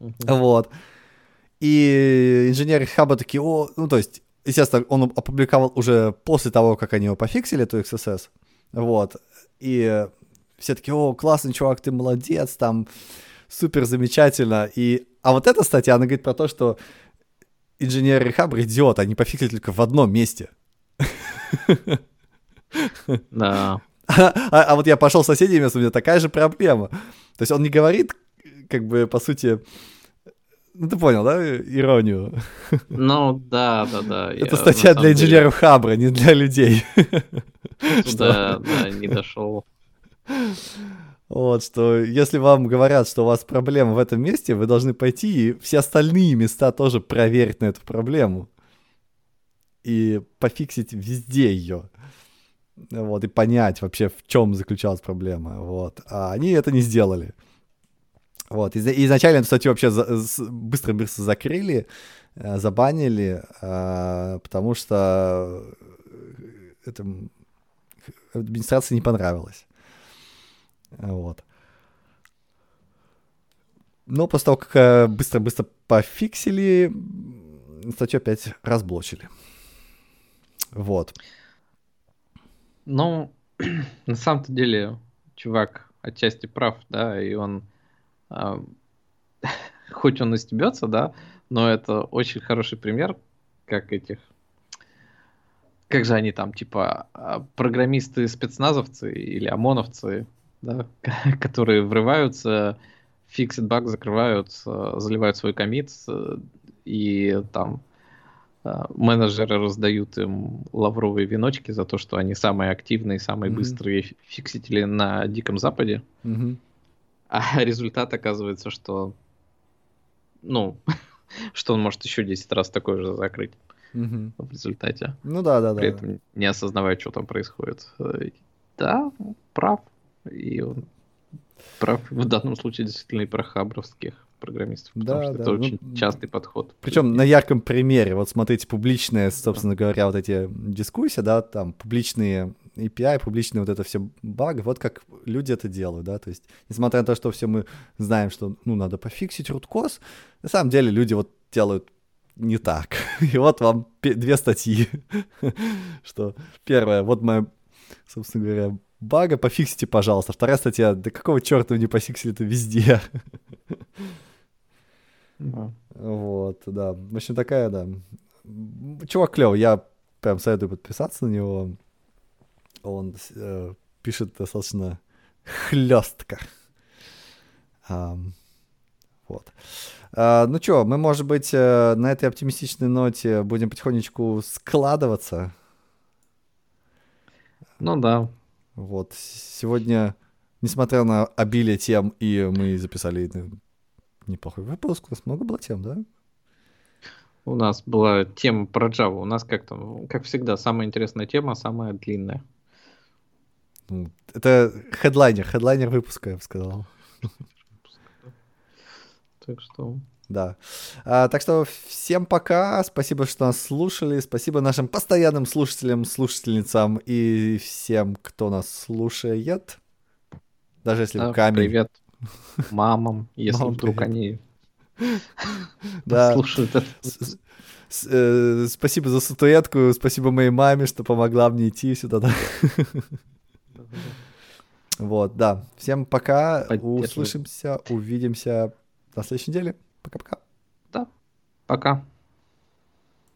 Uh-huh. Вот. И инженеры хаба такие, о, ну то есть, естественно, он опубликовал уже после того, как они его пофиксили, эту XSS. Вот. И все такие, о, классный чувак, ты молодец, там, супер замечательно. И, а вот эта статья, она говорит про то, что инженеры Хабр идиот, они пофиксили только в одном месте. Да. А, а, а вот я пошел соседнее место, у меня такая же проблема. То есть он не говорит, как бы, по сути, ну, ты понял, да, иронию? Ну, да, да, да. Это статья для инженеров Хабра, не для людей. Да, да, не дошел. Вот, что если вам говорят, что у вас проблема в этом месте, вы должны пойти и все остальные места тоже проверить на эту проблему. И пофиксить везде ее. Вот, и понять вообще, в чем заключалась проблема. Вот. А они это не сделали. Вот, изначально эту статью вообще быстро-быстро закрыли, э, забанили, а, потому что это администрации не понравилось. Вот. Но после того, как э, быстро-быстро пофиксили, статью опять разблочили. Вот. Ну, на самом-то деле, чувак отчасти прав, да, и он хоть он и стебется, да, но это очень хороший пример, как этих, как же они там, типа, а, программисты-спецназовцы или ОМОНовцы, да, которые врываются, фиксят баг, закрывают, заливают свой комит, и там менеджеры раздают им лавровые веночки за то, что они самые активные, самые mm-hmm. быстрые фиксители на Диком Западе. Mm-hmm А результат оказывается, что, ну, что он может еще 10 раз такой же закрыть Мгм. в результате, Ну да, да, да. при этом не осознавая, что там происходит. Э, Да, прав. И он прав в данном случае действительно и про хабровских программистов, потому Да, что да, это ну, очень частый подход. Причем на ярком примере. Вот смотрите, публичные, собственно говоря, вот эти дискуссии, да, там публичные API, публичные вот это все баги, вот как люди это делают, да, то есть, несмотря на то, что все мы знаем, что, ну, надо пофиксить root на самом деле люди вот делают не так. И вот вам две статьи, что первая, вот моя, собственно говоря, бага, пофиксите, пожалуйста. Вторая статья, да какого черта вы не пофиксили это везде? Да. Вот, да. В общем, такая, да. Чувак клевый, я прям советую подписаться на него. Он э, пишет достаточно хлестко. Ам, вот. А, ну что, мы, может быть, э, на этой оптимистичной ноте будем потихонечку складываться. Ну да, Вот. Сегодня, несмотря на обилие тем, и мы записали неплохой выпуск, у нас много было тем, да? у нас была тема про Java. У нас как там, как всегда, самая интересная тема, самая длинная. Ну, это хедлайнер, хедлайнер выпуска, я бы сказал. Так что Да. А, так что всем пока. Спасибо, что нас слушали. Спасибо нашим постоянным слушателям, слушательницам и всем, кто нас слушает. Даже если да, в камень. привет мамам, если Мам, вдруг привет. они Да. слушают это. С- э, Спасибо за статуэтку, спасибо моей маме, что помогла мне идти сюда. да. Вот, да. Всем пока. Услышимся, увидимся на следующей неделе. Пока-пока. Пока.